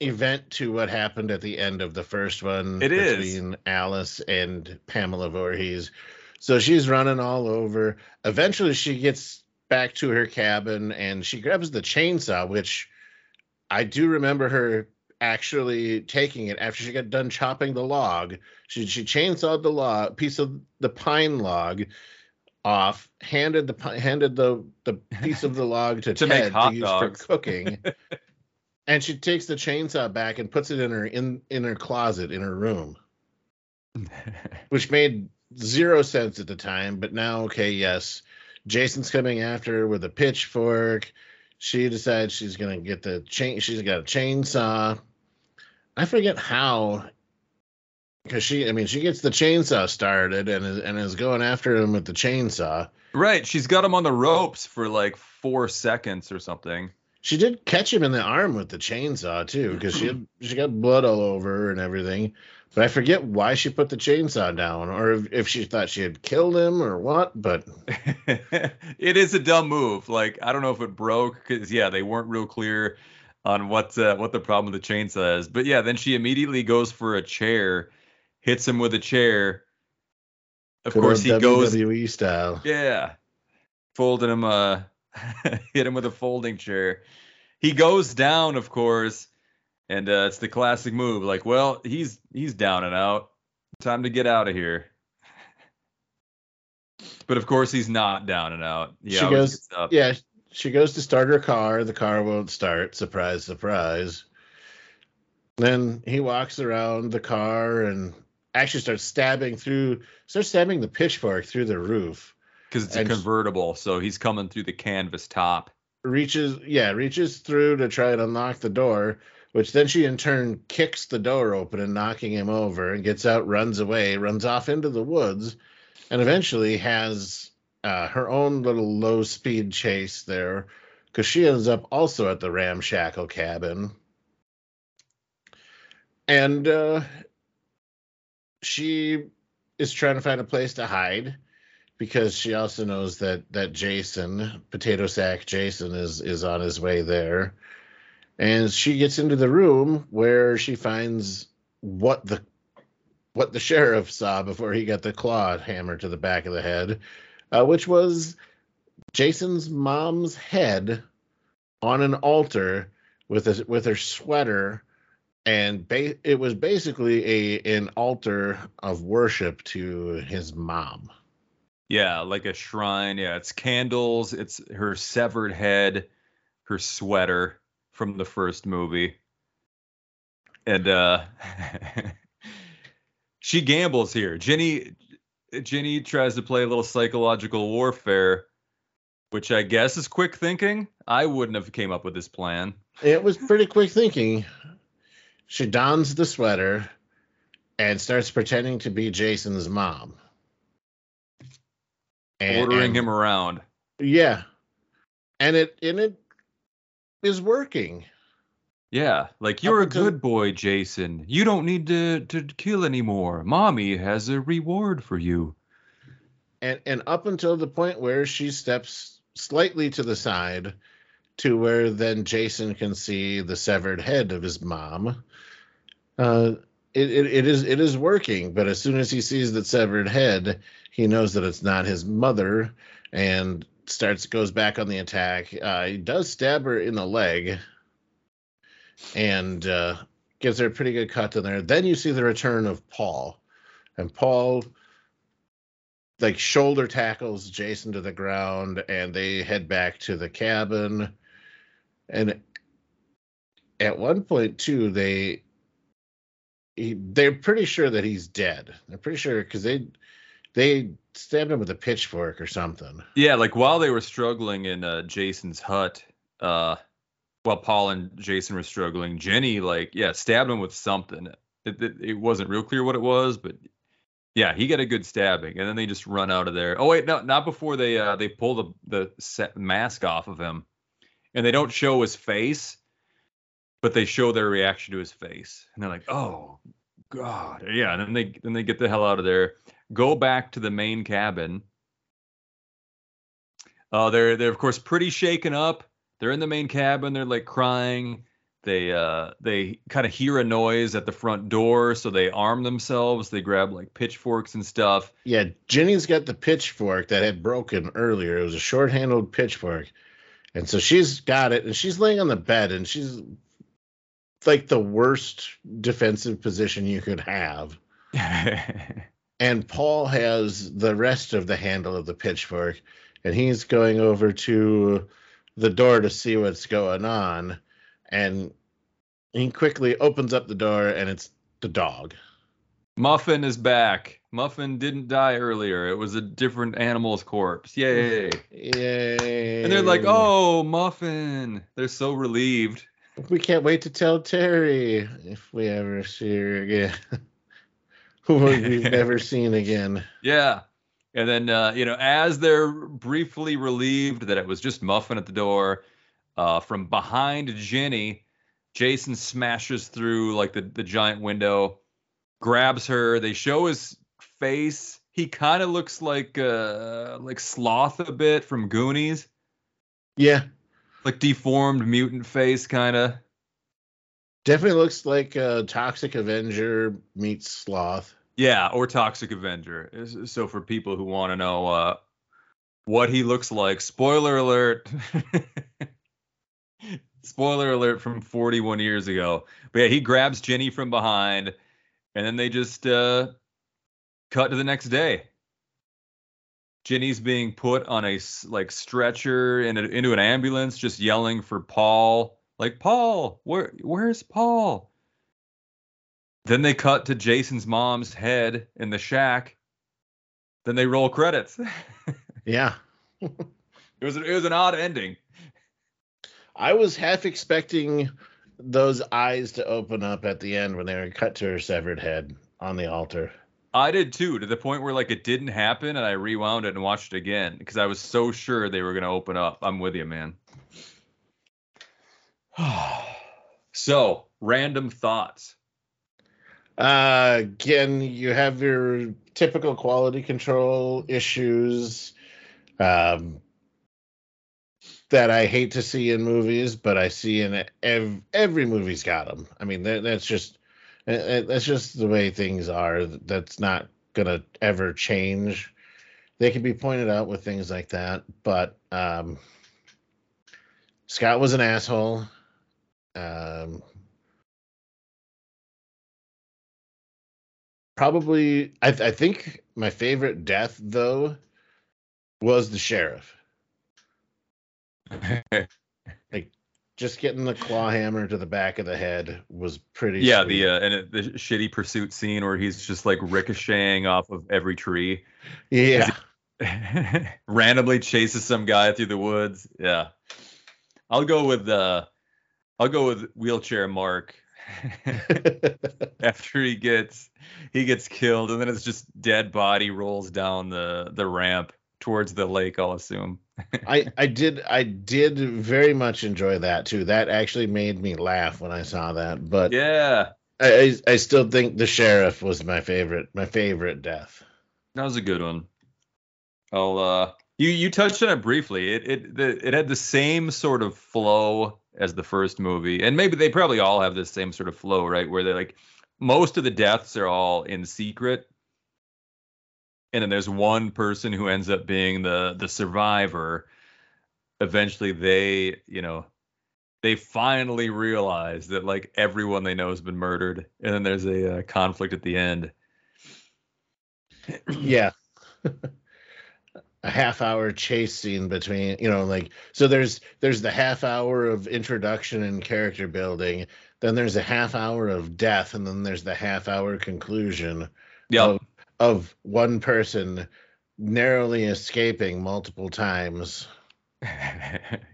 event to what happened at the end of the first one it between is. Alice and Pamela Voorhees. So she's running all over. Eventually, she gets back to her cabin and she grabs the chainsaw, which I do remember her actually taking it after she got done chopping the log. She she chainsawed the log piece of the pine log off, handed the handed the the piece of the log to, to Ted to use dogs. for cooking. and she takes the chainsaw back and puts it in her in in her closet in her room. which made zero sense at the time, but now okay, yes. Jason's coming after her with a pitchfork she decides she's gonna get the chain. She's got a chainsaw. I forget how, because she. I mean, she gets the chainsaw started and is, and is going after him with the chainsaw. Right. She's got him on the ropes for like four seconds or something. She did catch him in the arm with the chainsaw too, because she had, she got blood all over her and everything. But I forget why she put the chainsaw down, or if, if she thought she had killed him or what. But it is a dumb move. Like I don't know if it broke because yeah, they weren't real clear on what uh, what the problem with the chainsaw is. But yeah, then she immediately goes for a chair, hits him with a chair. Of Good course, he goes. WWE style. Yeah. Folded him, uh, hit him with a folding chair. He goes down, of course, and uh, it's the classic move. Like, well, he's he's down and out. Time to get out of here. But of course, he's not down and out. Yeah, She goes-. Yeah, she goes to start her car. The car won't start. Surprise, surprise. Then he walks around the car and actually starts stabbing through, starts stabbing the pitchfork through the roof. because it's a convertible, so he's coming through the canvas top. Reaches, yeah, reaches through to try and unlock the door, which then she in turn kicks the door open and knocking him over and gets out, runs away, runs off into the woods, and eventually has uh, her own little low speed chase there because she ends up also at the ramshackle cabin. And uh, she is trying to find a place to hide because she also knows that that Jason, potato sack Jason, is is on his way there. And she gets into the room where she finds what the what the sheriff saw before he got the claw hammer to the back of the head, uh, which was Jason's mom's head on an altar with a, with her sweater, and ba- it was basically a an altar of worship to his mom. Yeah, like a shrine. Yeah, it's candles. It's her severed head, her sweater from the first movie. And uh she gambles here. Ginny Ginny tries to play a little psychological warfare, which I guess is quick thinking. I wouldn't have came up with this plan. It was pretty quick thinking. She dons the sweater and starts pretending to be Jason's mom. And- ordering and- him around. Yeah. And it and it is working. Yeah, like you're a good boy, Jason. You don't need to to kill anymore. Mommy has a reward for you. And and up until the point where she steps slightly to the side to where then Jason can see the severed head of his mom. Uh it, it, it is it is working, but as soon as he sees the severed head, he knows that it's not his mother and starts goes back on the attack. Uh, he does stab her in the leg and uh, gives her a pretty good cut in there. Then you see the return of Paul, and Paul like shoulder tackles Jason to the ground, and they head back to the cabin. And at one point too, they he, they're pretty sure that he's dead. They're pretty sure because they they stabbed him with a pitchfork or something. Yeah, like while they were struggling in uh, Jason's hut, uh, while Paul and Jason were struggling, Ginny like yeah stabbed him with something. It, it, it wasn't real clear what it was, but yeah, he got a good stabbing, and then they just run out of there. Oh wait, no, not before they uh, they pull the the mask off of him, and they don't show his face, but they show their reaction to his face, and they're like, oh god, yeah, and then they then they get the hell out of there, go back to the main cabin. Uh, they're they're of course pretty shaken up. They're in the main cabin. They're like crying. They uh they kind of hear a noise at the front door, so they arm themselves. They grab like pitchforks and stuff. Yeah, Ginny's got the pitchfork that had broken earlier. It was a short-handled pitchfork, and so she's got it, and she's laying on the bed, and she's like the worst defensive position you could have. And Paul has the rest of the handle of the pitchfork, and he's going over to the door to see what's going on. And he quickly opens up the door, and it's the dog. Muffin is back. Muffin didn't die earlier. It was a different animal's corpse. Yay! Yay. And they're like, "Oh, Muffin!" They're so relieved. we can't wait to tell Terry if we ever see her again. Who we've never seen again. Yeah. And then, uh, you know, as they're briefly relieved that it was just Muffin at the door, uh, from behind Ginny, Jason smashes through like the, the giant window, grabs her. They show his face. He kind of looks like uh, like Sloth a bit from Goonies, Yeah, like deformed mutant face, kind of. definitely looks like a Toxic Avenger meets Sloth. Yeah, or Toxic Avenger. So for people who want to know uh, what he looks like, spoiler alert. spoiler alert from 41 years ago. But yeah, he grabs Ginny from behind, and then they just uh, cut to the next day. Ginny's being put on a like stretcher in a, into an ambulance, just yelling for Paul. Like Paul, where where's Paul? Then they cut to Jason's mom's head in the shack. Then they roll credits. yeah. it was it was an odd ending. I was half expecting those eyes to open up at the end when they were cut to her severed head on the altar. I did too, to the point where like it didn't happen, and I rewound it and watched it again because I was so sure they were gonna open up. I'm with you, man. so, random thoughts. Uh, again, you have your typical quality control issues um, that I hate to see in movies, but I see in ev- every movie's got them. I mean, that, that's just uh, uh, that's just the way things are. That's not gonna ever change. They can be pointed out with things like that, but um, Scott was an asshole. Um, probably I, I think my favorite death though was the sheriff like just getting the claw hammer to the back of the head was pretty yeah, sweet. the uh, and it, the shitty pursuit scene where he's just like ricocheting off of every tree, yeah randomly chases some guy through the woods. Yeah, I'll go with uh, I'll go with wheelchair Mark. After he gets he gets killed, and then it's just dead body rolls down the the ramp towards the lake. I'll assume. I I did I did very much enjoy that too. That actually made me laugh when I saw that. But Yeah, I, I I still think the sheriff was my favorite my favorite death. that was a good one. I'll uh, you you touched on it briefly. It it the, it had the same sort of flow as the first movie, and maybe they probably all have the same sort of flow, right? Where they're like most of the deaths are all in secret, and then there's one person who ends up being the the survivor. Eventually, they you know they finally realize that like everyone they know has been murdered, and then there's a uh, conflict at the end. yeah a half hour chase scene between you know like so there's there's the half hour of introduction and character building then there's a half hour of death and then there's the half hour conclusion Yeah, of, of one person narrowly escaping multiple times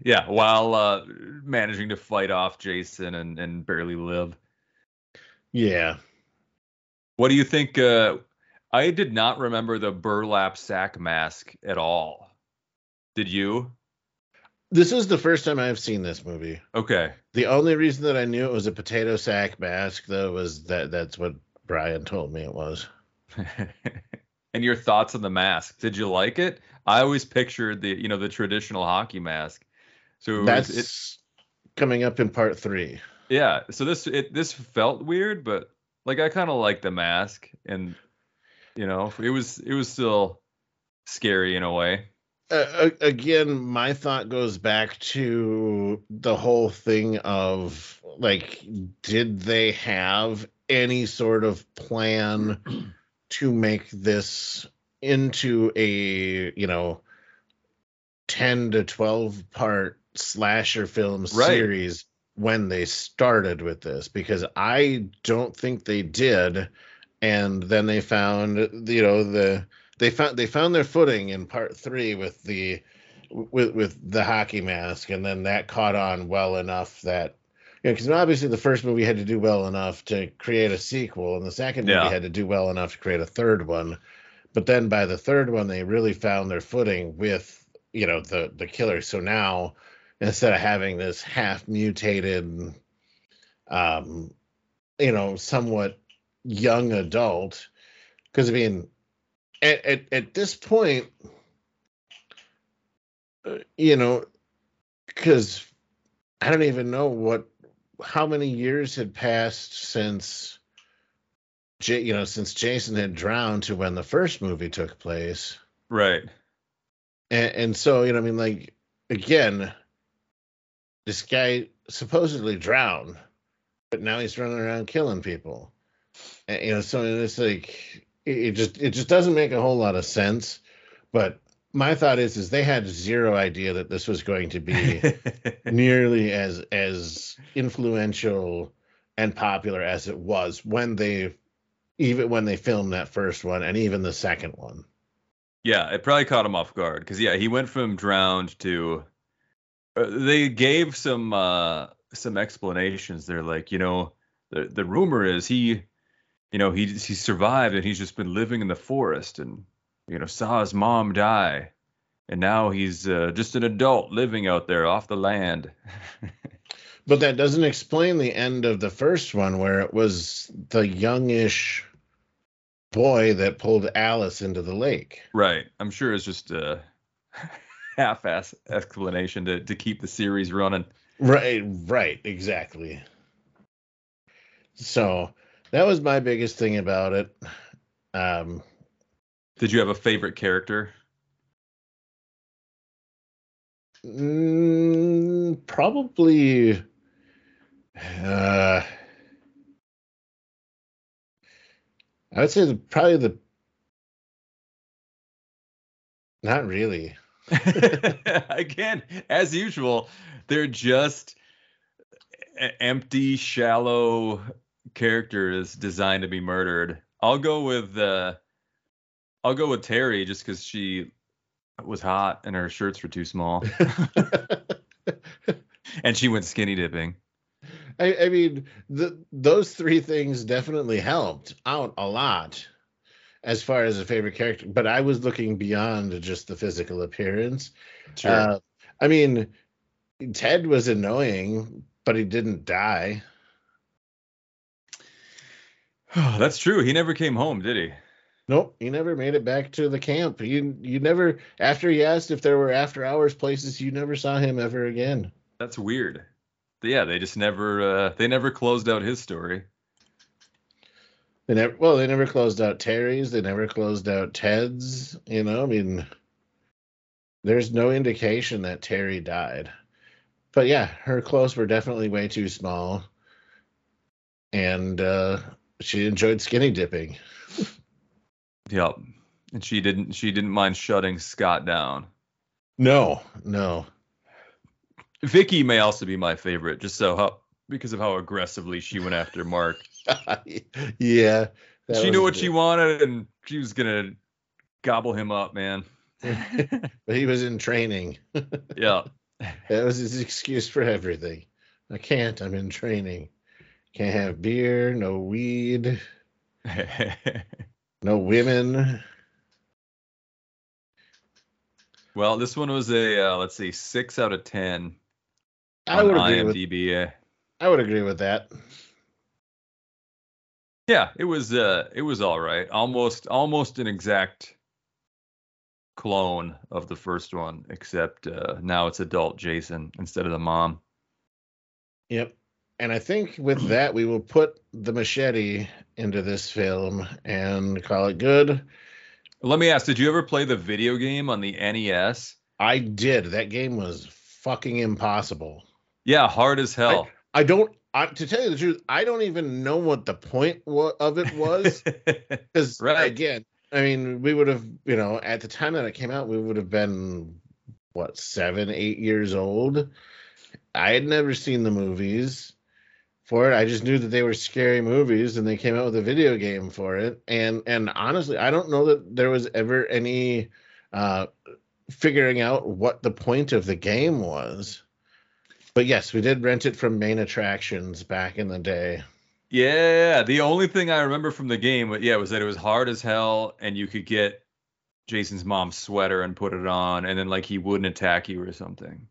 yeah, while uh, managing to fight off Jason and, and barely live. yeah What do you think? Uh, I did not remember the burlap sack mask at all. Did you? this is the first time i've seen this movie Okay. the only reason that i knew it was a potato sack mask though was that that's what brian told me it was and your thoughts on the mask? Did you like it? I always pictured the you know the traditional hockey mask. So it was- that's it, coming up in part three yeah. So this it this felt weird, but like I kind of like the mask, and you know it was it was still scary in a way. uh, again, my thought goes back to the whole thing of like, did they have any sort of plan to make this into a, you know, 10 to 12 part slasher film Right. series when they started with this? Because I don't think they did. And then they found, you know, the they found they found their footing in part three with the with with the hockey mask, and then that caught on well enough that you know because obviously the first movie had to do well enough to create a sequel, and the second movie had to do well enough to create a third one. But then by the third one, they really found their footing with you know the the killer. So now instead of having this half mutated, um, you know, somewhat young adult, because I mean at, at, at this point, uh, you know, because I don't even know what how many years had passed since J- you know, since Jason had drowned to when the first movie took place. Right. And, and so, you know, I mean, like, again, this guy supposedly drowned, but now he's running around killing people. And, you know, so it's like, it, it just, it just doesn't make a whole lot of sense. But my thought is, is they had zero idea that this was going to be nearly as, as influential and popular as it was when they, even when they filmed that first one and even the second one. Yeah, it probably caught him off guard because yeah, he went from drowned to. Uh, they gave some uh, some explanations. They're like, you know, the the rumor is he, you know, he he survived and he's just been living in the forest and you know saw his mom die, and now he's uh, just an adult living out there off the land. but that doesn't explain the end of the first one where it was the youngish boy that pulled Alice into the lake. Right. I'm sure it's just a half-ass explanation to to keep the series running. Right, right, exactly. So that was my biggest thing about it. Um, Did you have a favorite character? mm, probably. Uh, I would say the, probably the. Not really. Again, as usual, they're just empty, shallow characters designed to be murdered. I'll go with uh, I'll go with Terry just because she was hot and her shirts were too small, and she went skinny dipping. I, I mean, the, those three things definitely helped out a lot as far as a favorite character. But I was looking beyond just the physical appearance. Sure. Uh, I mean, Ted was annoying, but he didn't die. That's true. He never came home, did he? Nope, he never made it back to the camp. You you never after he asked if there were after hours places, you never saw him ever again. That's weird. Yeah, they just never uh, they never closed out his story. They never well, they never closed out Terry's, they never closed out Ted's, you know, I mean there's no indication that Terry died. But yeah, her clothes were definitely way too small. And uh she enjoyed skinny dipping. Yep. And she didn't she didn't mind shutting Scott down. No, no. Vicky may also be my favorite, just so how because of how aggressively she went after Mark. yeah. she knew what she wanted and she was gonna gobble him up, man. But he was in training. yeah. That was his excuse for everything. I can't. I'm in training. Can't have beer, no weed, no women. well, this one was a uh, let's see, six out of ten I on would agree with. IMDb. I would agree with that. Yeah, it was uh it was all right. Almost almost an exact clone of the first one, except uh, now it's adult Jason instead of the mom. Yep. And I think with that, we will put the machete into this film and call it good. Let me ask, did you ever play the video game on the NES? I did. That game was fucking impossible. Yeah, hard as hell. I don't. I, to tell you the truth, I don't even know what the point of it was. Because Right. again, I mean, we would have, you know, at the time that it came out, we would have been what seven, eight years old. I had never seen the movies for it. I just knew that they were scary movies, and they came out with a video game for it. And and honestly, I don't know that there was ever any uh, figuring out what the point of the game was. But yes, we did rent it from Main Attractions back in the day. Yeah, the only thing I remember from the game, yeah, was that it was hard as hell, and you could get Jason's mom's sweater and put it on, and then like he wouldn't attack you or something.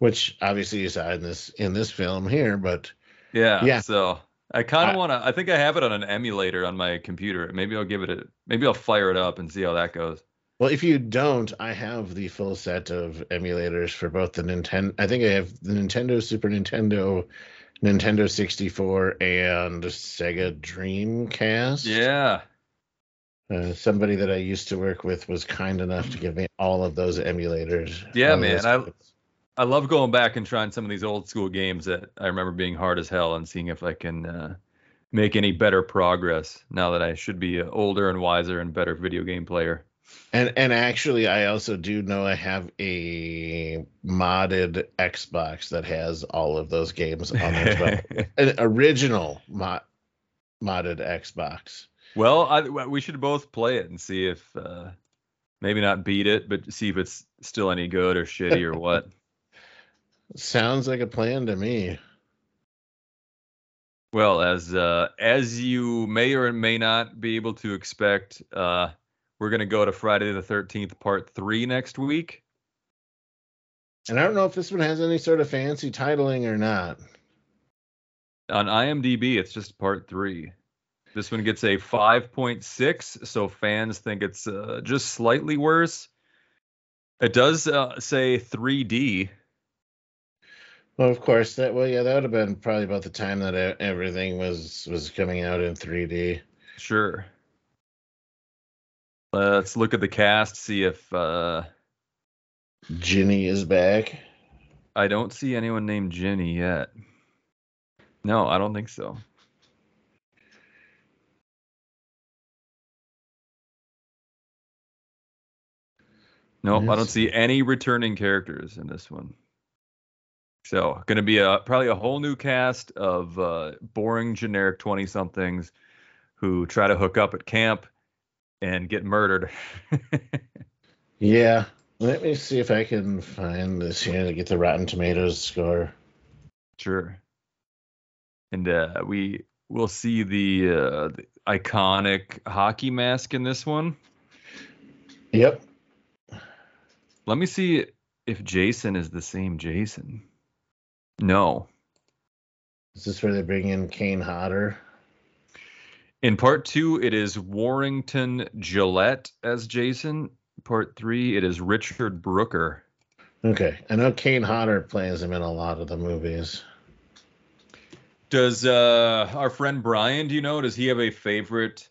Which obviously you saw in this in this film here but Yeah. Yeah. So I kind of want to. I think I have it on an emulator on my computer. Maybe I'll give it a. Maybe I'll fire it up and see how that goes. well if you don't i have the full set of emulators for both the nintendo i think i have the nintendo super nintendo Nintendo 64 and Sega Dreamcast. Yeah. Uh, somebody that I used to work with was kind enough to give me all of those emulators. Yeah, man, I-. I love going back and trying some of these old school games that I remember being hard as hell and seeing if I can uh, make any better progress now that I should be an older and wiser and better video game player. And and actually, I also do know I have a modded Xbox that has all of those games on it. An original mod, modded Xbox. well, I, we should both play it and see if uh, maybe not beat it, but see if it's still any good or shitty or what. Sounds like a plan to me. Well, as uh, as you may or may not be able to expect, uh, we're gonna go to Friday the Thirteenth Part Three next week. And I don't know if this one has any sort of fancy titling or not. On IMDb, it's just Part Three. This one gets a 5.6, so fans think it's uh, just slightly worse. It does uh, say 3D. Well, of course that. Well, yeah, that would have been probably about the time that everything was was coming out in 3D. Sure. Let's look at the cast, see if uh, Ginny is back. I don't see anyone named Jenny yet. No, I don't think so. Nope, I don't see any returning characters in this one. So, going to be a probably a whole new cast of uh, boring, generic twenty somethings who try to hook up at camp and get murdered. Yeah. Let me see if I can find this here to get the Rotten Tomatoes score. Sure. And uh, we will see the, uh, the iconic hockey mask in this one. Yep. Let me see if Jason is the same Jason. No. Is this where they bring in Kane Hodder? In part two, it is Warrington Gillette as Jason. Part three, it is Richard Brooker. Okay. I know Kane Hodder plays him in a lot of the movies. Does uh, our friend Brian, do you know, does he have a favorite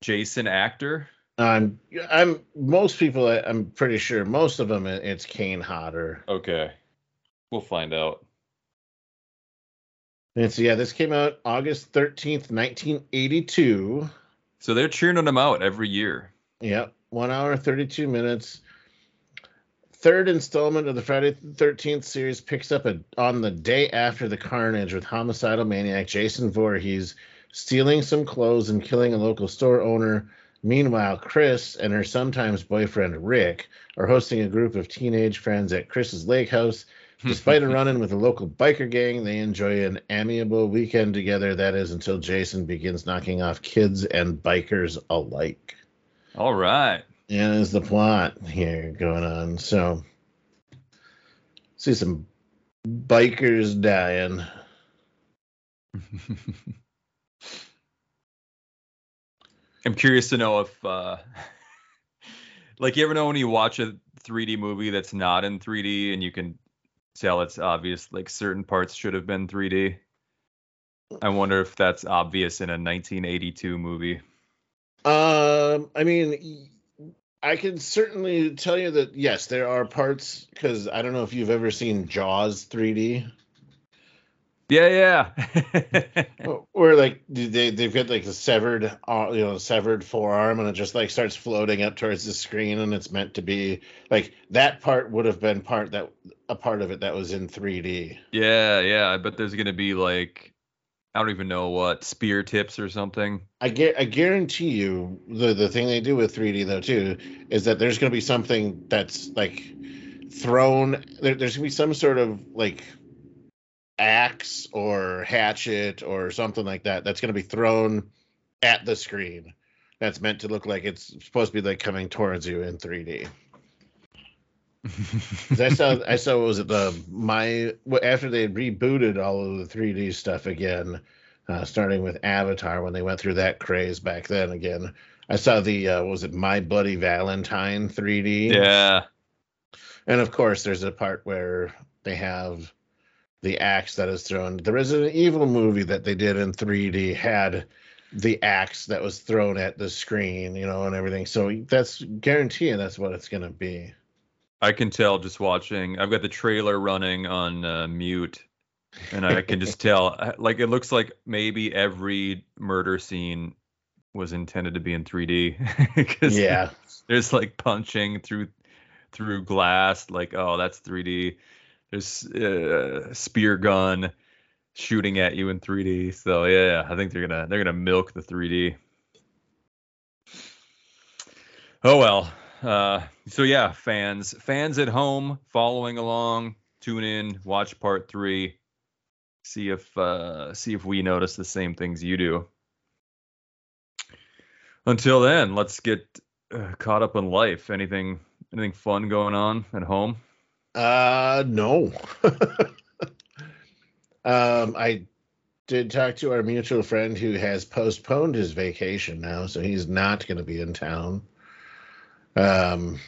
Jason actor? I'm I'm most people I'm pretty sure most of them it's Kane Hodder. Okay. We'll find out. And so yeah, this came out August 13th, 1982. So they're cheering them out every year. Yep, one hour thirty two minutes. Third installment of the Friday the Thirteenth series picks up a, on the day after the carnage with homicidal maniac Jason Voorhees stealing some clothes and killing a local store owner. Meanwhile, Chris and her sometimes boyfriend Rick are hosting a group of teenage friends at Chris's lake house. Despite a run-in with a local biker gang, they enjoy an amiable weekend together. That is until Jason begins knocking off kids and bikers alike. All right. And is the plot here going on. So see some bikers dying. I'm curious to know if, uh, like, you ever know when you watch a 3D movie that's not in 3D and you can tell it's obvious, like certain parts should have been 3D. I wonder if that's obvious in a 1982 movie. Um, I mean, I can certainly tell you that yes, there are parts because I don't know if you've ever seen Jaws 3D. Yeah, yeah. Or like they they've got like a severed uh, you know severed forearm and it just like starts floating up towards the screen and it's meant to be like that part would have been part that a part of it that was in 3D. yeah, yeah. I bet there's gonna be like, I don't even know what spear tips or something. I get I guarantee you the the thing they do with 3D though too is that there's going to be something that's like thrown there, there's going to be some sort of like axe or hatchet or something like that that's going to be thrown at the screen that's meant to look like it's supposed to be like coming towards you in 3D. 'Cause I saw I saw what was it the my after they rebooted all of the 3D stuff again, uh, starting with Avatar when they went through that craze back then again. I saw the uh, what was it My Bloody Valentine 3D. yeah. And of course, there's a part where they have the axe that is thrown. The Resident Evil movie that they did in 3D had the axe that was thrown at the screen, you know, and everything. So that's guaranteeing that's what it's going to be. I can tell just watching. I've got the trailer running on uh, mute, and I can just tell. Like it looks like maybe every murder scene was intended to be in 3D. yeah, there's like punching through through glass. Like oh, that's 3D. There's uh, spear gun shooting at you in 3D. So yeah, I think they're gonna they're gonna milk the 3D. Oh well. Uh, so yeah, fans fans at home following along, tune in, watch part three, see if uh, see if we notice the same things you do. Until then, let's get uh, caught up in life. Anything anything fun going on at home? Uh, no. um, I did talk to our mutual friend who has postponed his vacation now, so he's not going to be in town. Um,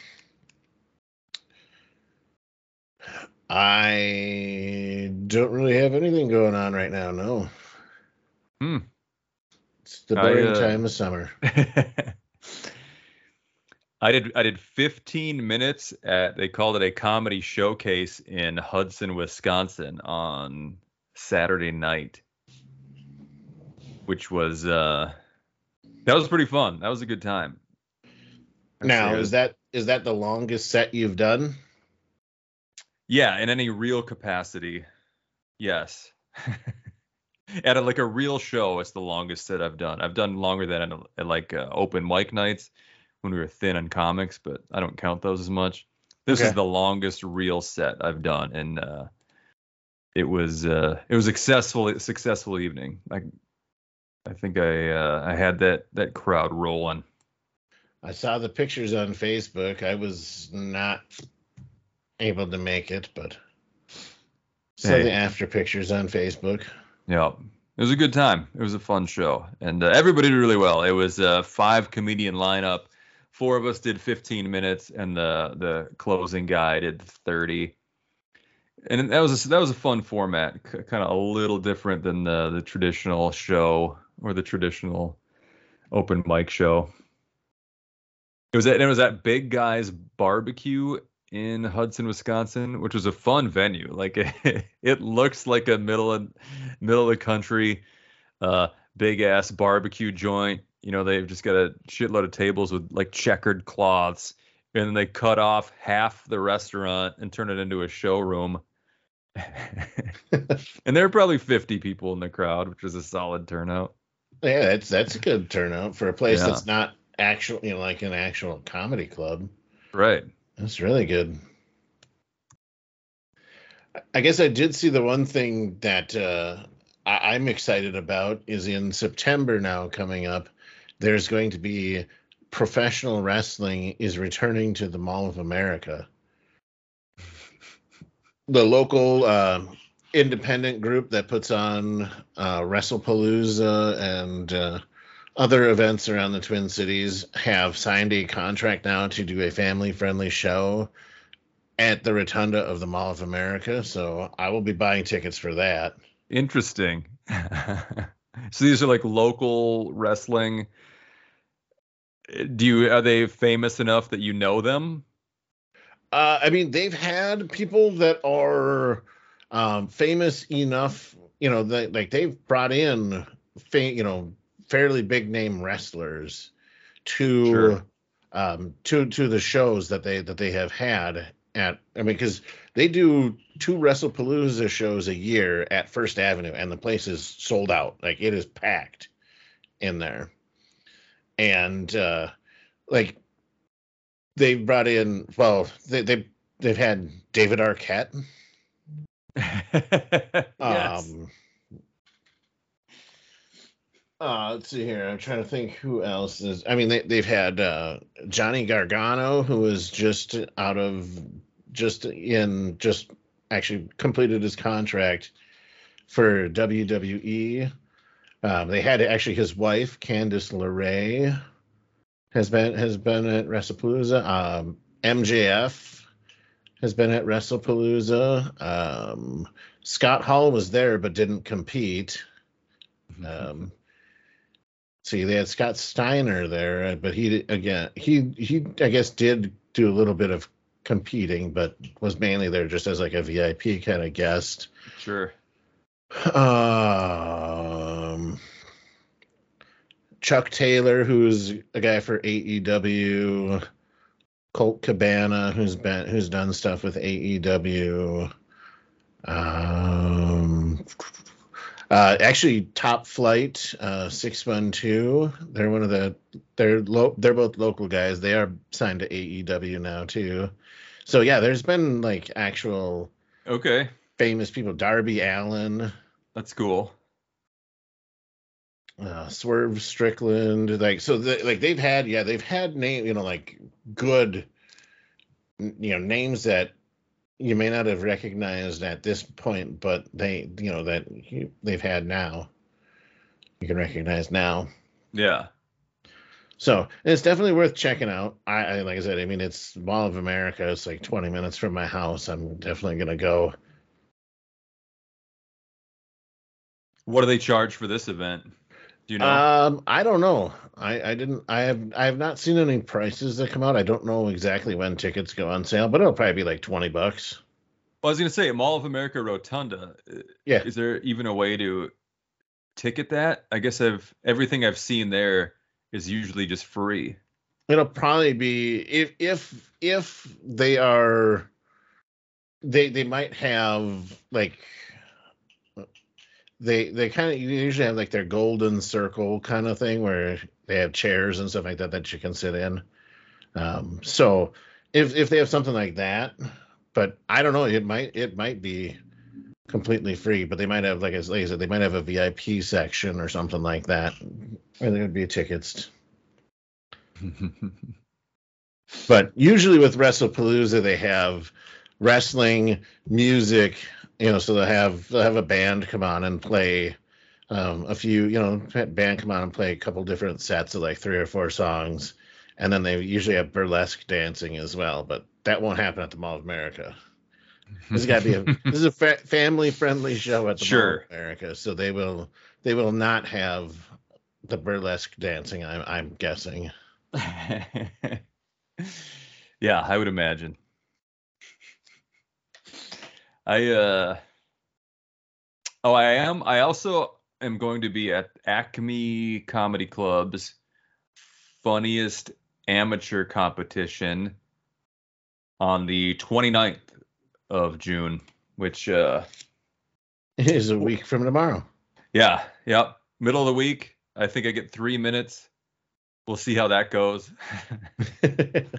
I don't really have anything going on right now. No. Hmm. It's the boring uh, time of summer. I did I did 15 minutes at they called it a comedy showcase in Hudson, Wisconsin on Saturday night. Which was uh that was pretty fun. That was a good time. Now, is that is that the longest set you've done? Yeah, in any real capacity. Yes. at a, like a real show, it's the longest set I've done. I've done longer than at, at like uh, open mic nights when we were thin on comics, but I don't count those as much. This okay. is the longest real set I've done, and uh, it was uh, it was successful successful evening. I I think I uh, I had that that crowd rolling. I saw the pictures on Facebook. I was not able to make it, but saw hey. the after pictures on Facebook. Yeah, it was a good time. It was a fun show, and uh, everybody did really well. It was a five comedian lineup four of us did 15 minutes, and the the closing guy did 30. And that was a, that was a fun format, c- kind of a little different than the the traditional show or the traditional open mic show. It was at, it was at Big Guys Barbecue in Hudson, Wisconsin, which was a fun venue. Like it, it looks like a middle of middle of the country, uh, big ass barbecue joint you know, they've just got a shitload of tables with like checkered cloths, and then they cut off half the restaurant and turn it into a showroom. and there are probably 50 people in the crowd, which is a solid turnout. Yeah, that's that's a good turnout for a place yeah. that's not actual, you know, like an actual comedy club. Right. That's really good. I guess I did see the one thing that uh, I- am excited about is in September now coming up there's going to be professional wrestling is returning to the Mall of America. the local uh, independent group that puts on uh, WrestlePalooza and uh, other events around the Twin Cities have signed a contract now to do a family friendly show at the rotunda of the Mall of America. So I will be buying tickets for that. Interesting. so these are like local wrestling do you are they famous enough that you know them? Uh, I mean, they've had people that are um, famous enough. You know, that like they've brought in, fa- you know, fairly big name wrestlers to sure. um, to to the shows that they that they have had at. I mean, because they do two WrestlePalooza shows a year at First Avenue, and the place is sold out. Like it is packed in there and uh, like they brought in well they they they've had David Arquette. yes. Um, uh, let's see here. I'm trying to think who else is. I mean, they they've had uh, Johnny Gargano, who was just out of just in just actually completed his contract for WWE. Um, they had actually his wife Candice LeRae has been has been at WrestlePalooza. Um, MJF has been at WrestlePalooza. Um, Scott Hall was there but didn't compete. Um, see, they had Scott Steiner there, but he again he he I guess did do a little bit of competing, but was mainly there just as like a VIP kind of guest. Sure. Um, Chuck Taylor, who's a guy for AEW. Colt Cabana, who's been who's done stuff with AEW. Um, uh, actually, Top Flight, uh, six one two. They're one of the they're lo- they're both local guys. They are signed to AEW now too. So yeah, there's been like actual Okay. famous people. Darby Allin, That's cool. uh, Swerve Strickland, like so, the, like they've had, yeah, they've had name, you know, like good, you know, names that you may not have recognized at this point, but they, you know, that you, they've had now, you can recognize now. Yeah. So it's definitely worth checking out. I, I like I said, I mean, it's Mall of America. It's like 20 minutes from my house. I'm definitely gonna go. What do they charge for this event? Do you know? Um, I don't know. I, I didn't. I have. I have not seen any prices that come out. I don't know exactly when tickets go on sale, but it'll probably be like twenty bucks. well, I was gonna say Mall of America Rotunda. Yeah. Is there even a way to ticket that? I guess I've everything I've seen there is usually just free. It'll probably be if if if they are. They they might have like. They they kind of usually have like their golden circle kind of thing where they have chairs and stuff like that that you can sit in. Um, so if if they have something like that, but I don't know, it might it might be completely free, but they might have like like I said, they might have a VIP section or something like that, where there would be tickets. But usually with WrestlePalooza, they have wrestling, music, you know, so they'll have they'll have a band come on and play um, a few, you know, band come on and play a couple different sets of like three or four songs, and then they usually have burlesque dancing as well. But that won't happen at the Mall of America. This has got to be a this is a fa- family friendly show at the Mall Sure. of America, so they will they will not have the burlesque dancing. I'm I'm guessing. yeah, I would imagine. I uh oh I am I also am going to be at Acme Comedy Club's funniest amateur competition on the 29th of June, which uh It is a week from tomorrow. yeah, yep, middle of the week. I think I get 3 minutes. We'll see how that goes.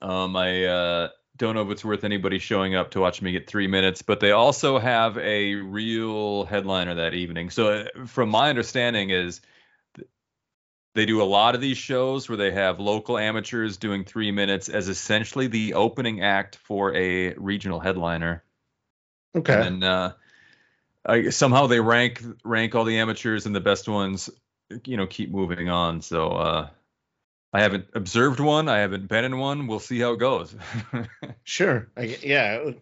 Um, I uh, don't know if it's worth anybody showing up to watch me get three minutes, but they also have a real headliner that evening. So, uh, from my understanding, is they do a lot of these shows where they have local amateurs doing three minutes as essentially the opening act for a regional headliner, okay. and then uh, I, somehow they rank rank all the amateurs and the best ones, you know, keep moving on. So. Uh, I haven't observed one. I haven't been in one. We'll see how it goes. Sure. I, yeah.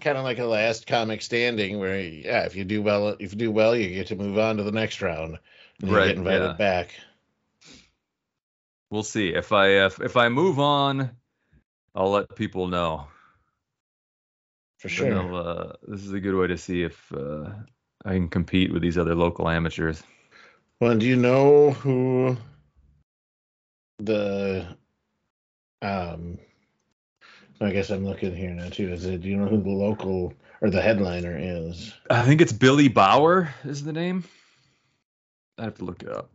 Kind of like a last comic standing, where yeah, if you do well, if you do well, you get to move on to the next round. And Right, get invited yeah. back. we'll see. If I if, if I move on, I'll let people know. For sure. no, uh, this is a good way to see if uh, I can compete with these other local amateurs. Well, and do you know who the um? I guess I'm looking here now too. Is it? Do you know who the local or the headliner is? I think it's Billy Bauer is the name. I have to look it up.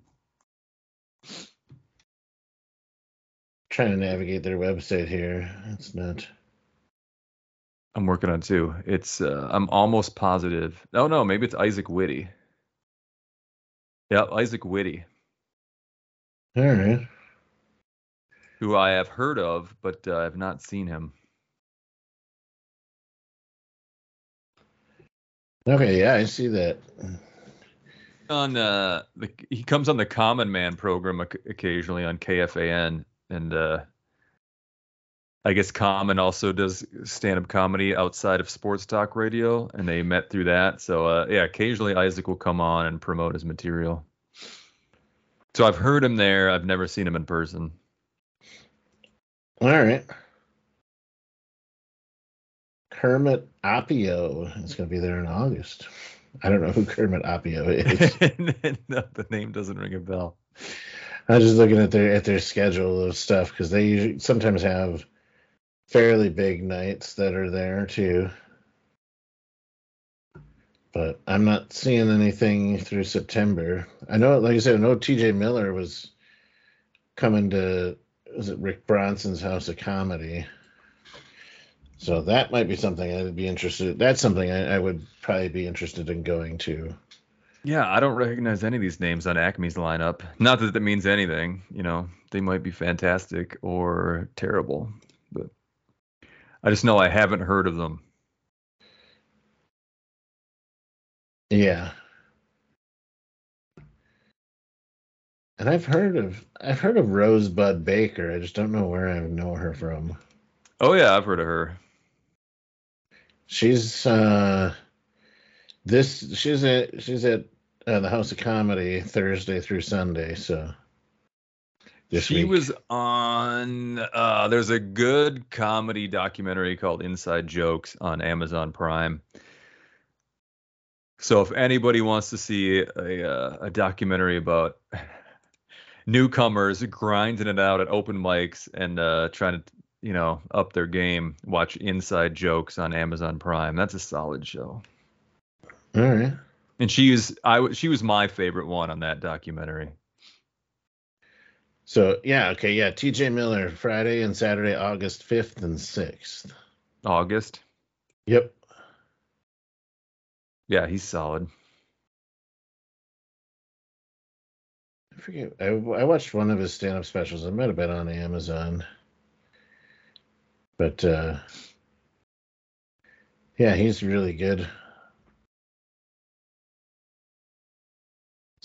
trying to navigate their website here. It's not. I'm working on too. It's uh, I'm almost positive. Oh no, maybe it's Isaac Witty. Yeah, Isaac Witty, All right. who I have heard of, but uh, I've not seen him. Okay. Yeah, I see that. on uh the he comes on the Common Man program occasionally on KFAN and uh I guess Common also does stand-up comedy outside of sports talk radio, and they met through that. So uh, yeah, occasionally Isaac will come on and promote his material. So I've heard him there. I've never seen him in person. All right. Kermit Apio is going to be there in August. I don't know who Kermit Apio is. no, the name doesn't ring a bell. I'm just looking at their at their schedule of stuff because they usually sometimes have fairly big nights that are there too. But I'm not seeing anything through September. I know, like I said, I know TJ Miller was coming to was it Rick Bronson's House of Comedy. So that might be something I'd be interested. That's something I, I would probably be interested in going to. Yeah, I don't recognize any of these names on Acme's lineup. Not that that means anything. You know, they might be fantastic or terrible, I just know I haven't heard of them. Yeah. And I've heard of I've heard of Rosebud Baker. I just don't know where I know her from. Oh yeah, I've heard of her. She's uh this she's at she's at uh, the House of Comedy Thursday through Sunday, so this she week. was on uh there's a good comedy documentary called Inside Jokes on Amazon Prime. So if anybody wants to see a uh, a documentary about newcomers grinding it out at open mics and uh, trying to you know, up their game, watch Inside Jokes on Amazon Prime. That's a solid show. All right. And she is I she was my favorite one on that documentary. So yeah, okay, yeah. T.J. Miller, Friday and Saturday, August fifth and sixth. August. Yep. Yeah, he's solid. I forget. I, I watched one of his stand-up specials. It might have been on Amazon. But uh, yeah, he's really good.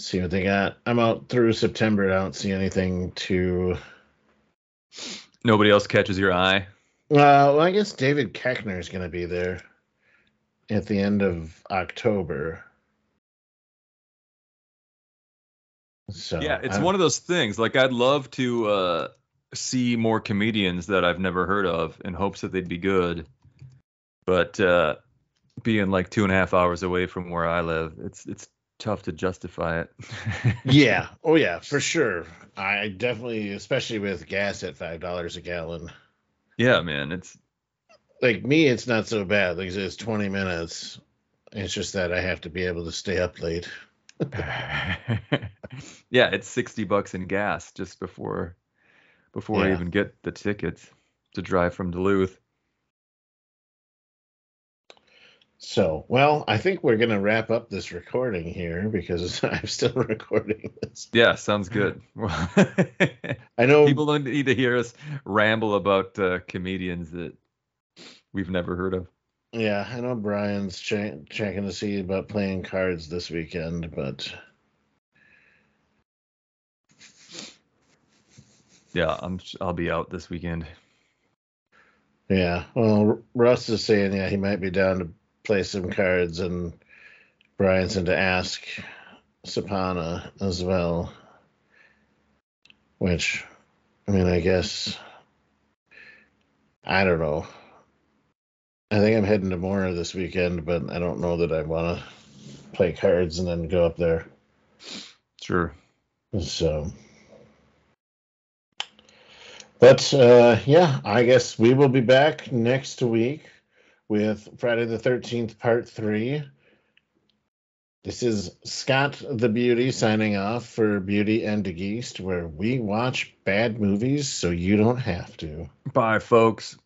See what they got. I'm out through September. I don't see anything to. Nobody else catches your eye. Uh, well, I guess David Koechner is going to be there at the end of October. So yeah, it's I, one of those things. Like I'd love to uh, see more comedians that I've never heard of in hopes that they'd be good. But uh, being like two and a half hours away from where I live, it's it's tough to justify it. yeah. Oh yeah, for sure. I definitely, especially with gas at five dollars a gallon. Yeah, man. It's like me. It's not so bad. Like it's twenty minutes. It's just that I have to be able to stay up late. yeah, it's sixty bucks in gas just before before yeah. I even get the tickets to drive from Duluth. So, well, I think we're going to wrap up this recording here because I'm still recording this. Yeah, sounds good. I know people don't need to hear us ramble about uh, comedians that we've never heard of. Yeah, I know Brian's ch- checking to see about playing cards this weekend, but Yeah, I'm. I'll be out this weekend. Yeah. Well, Russ is saying yeah he might be down to play some cards, and Brian's in to ask Sapana as well. Which, I mean, I guess I don't know. I think I'm heading to Mora this weekend, but I don't know that I want to play cards and then go up there. Sure. So but uh, yeah, I guess we will be back next week with Friday the 13th, part three. This is Scott the Beauty signing off for Beauty and the Geest, where we watch bad movies so you don't have to. Bye, folks.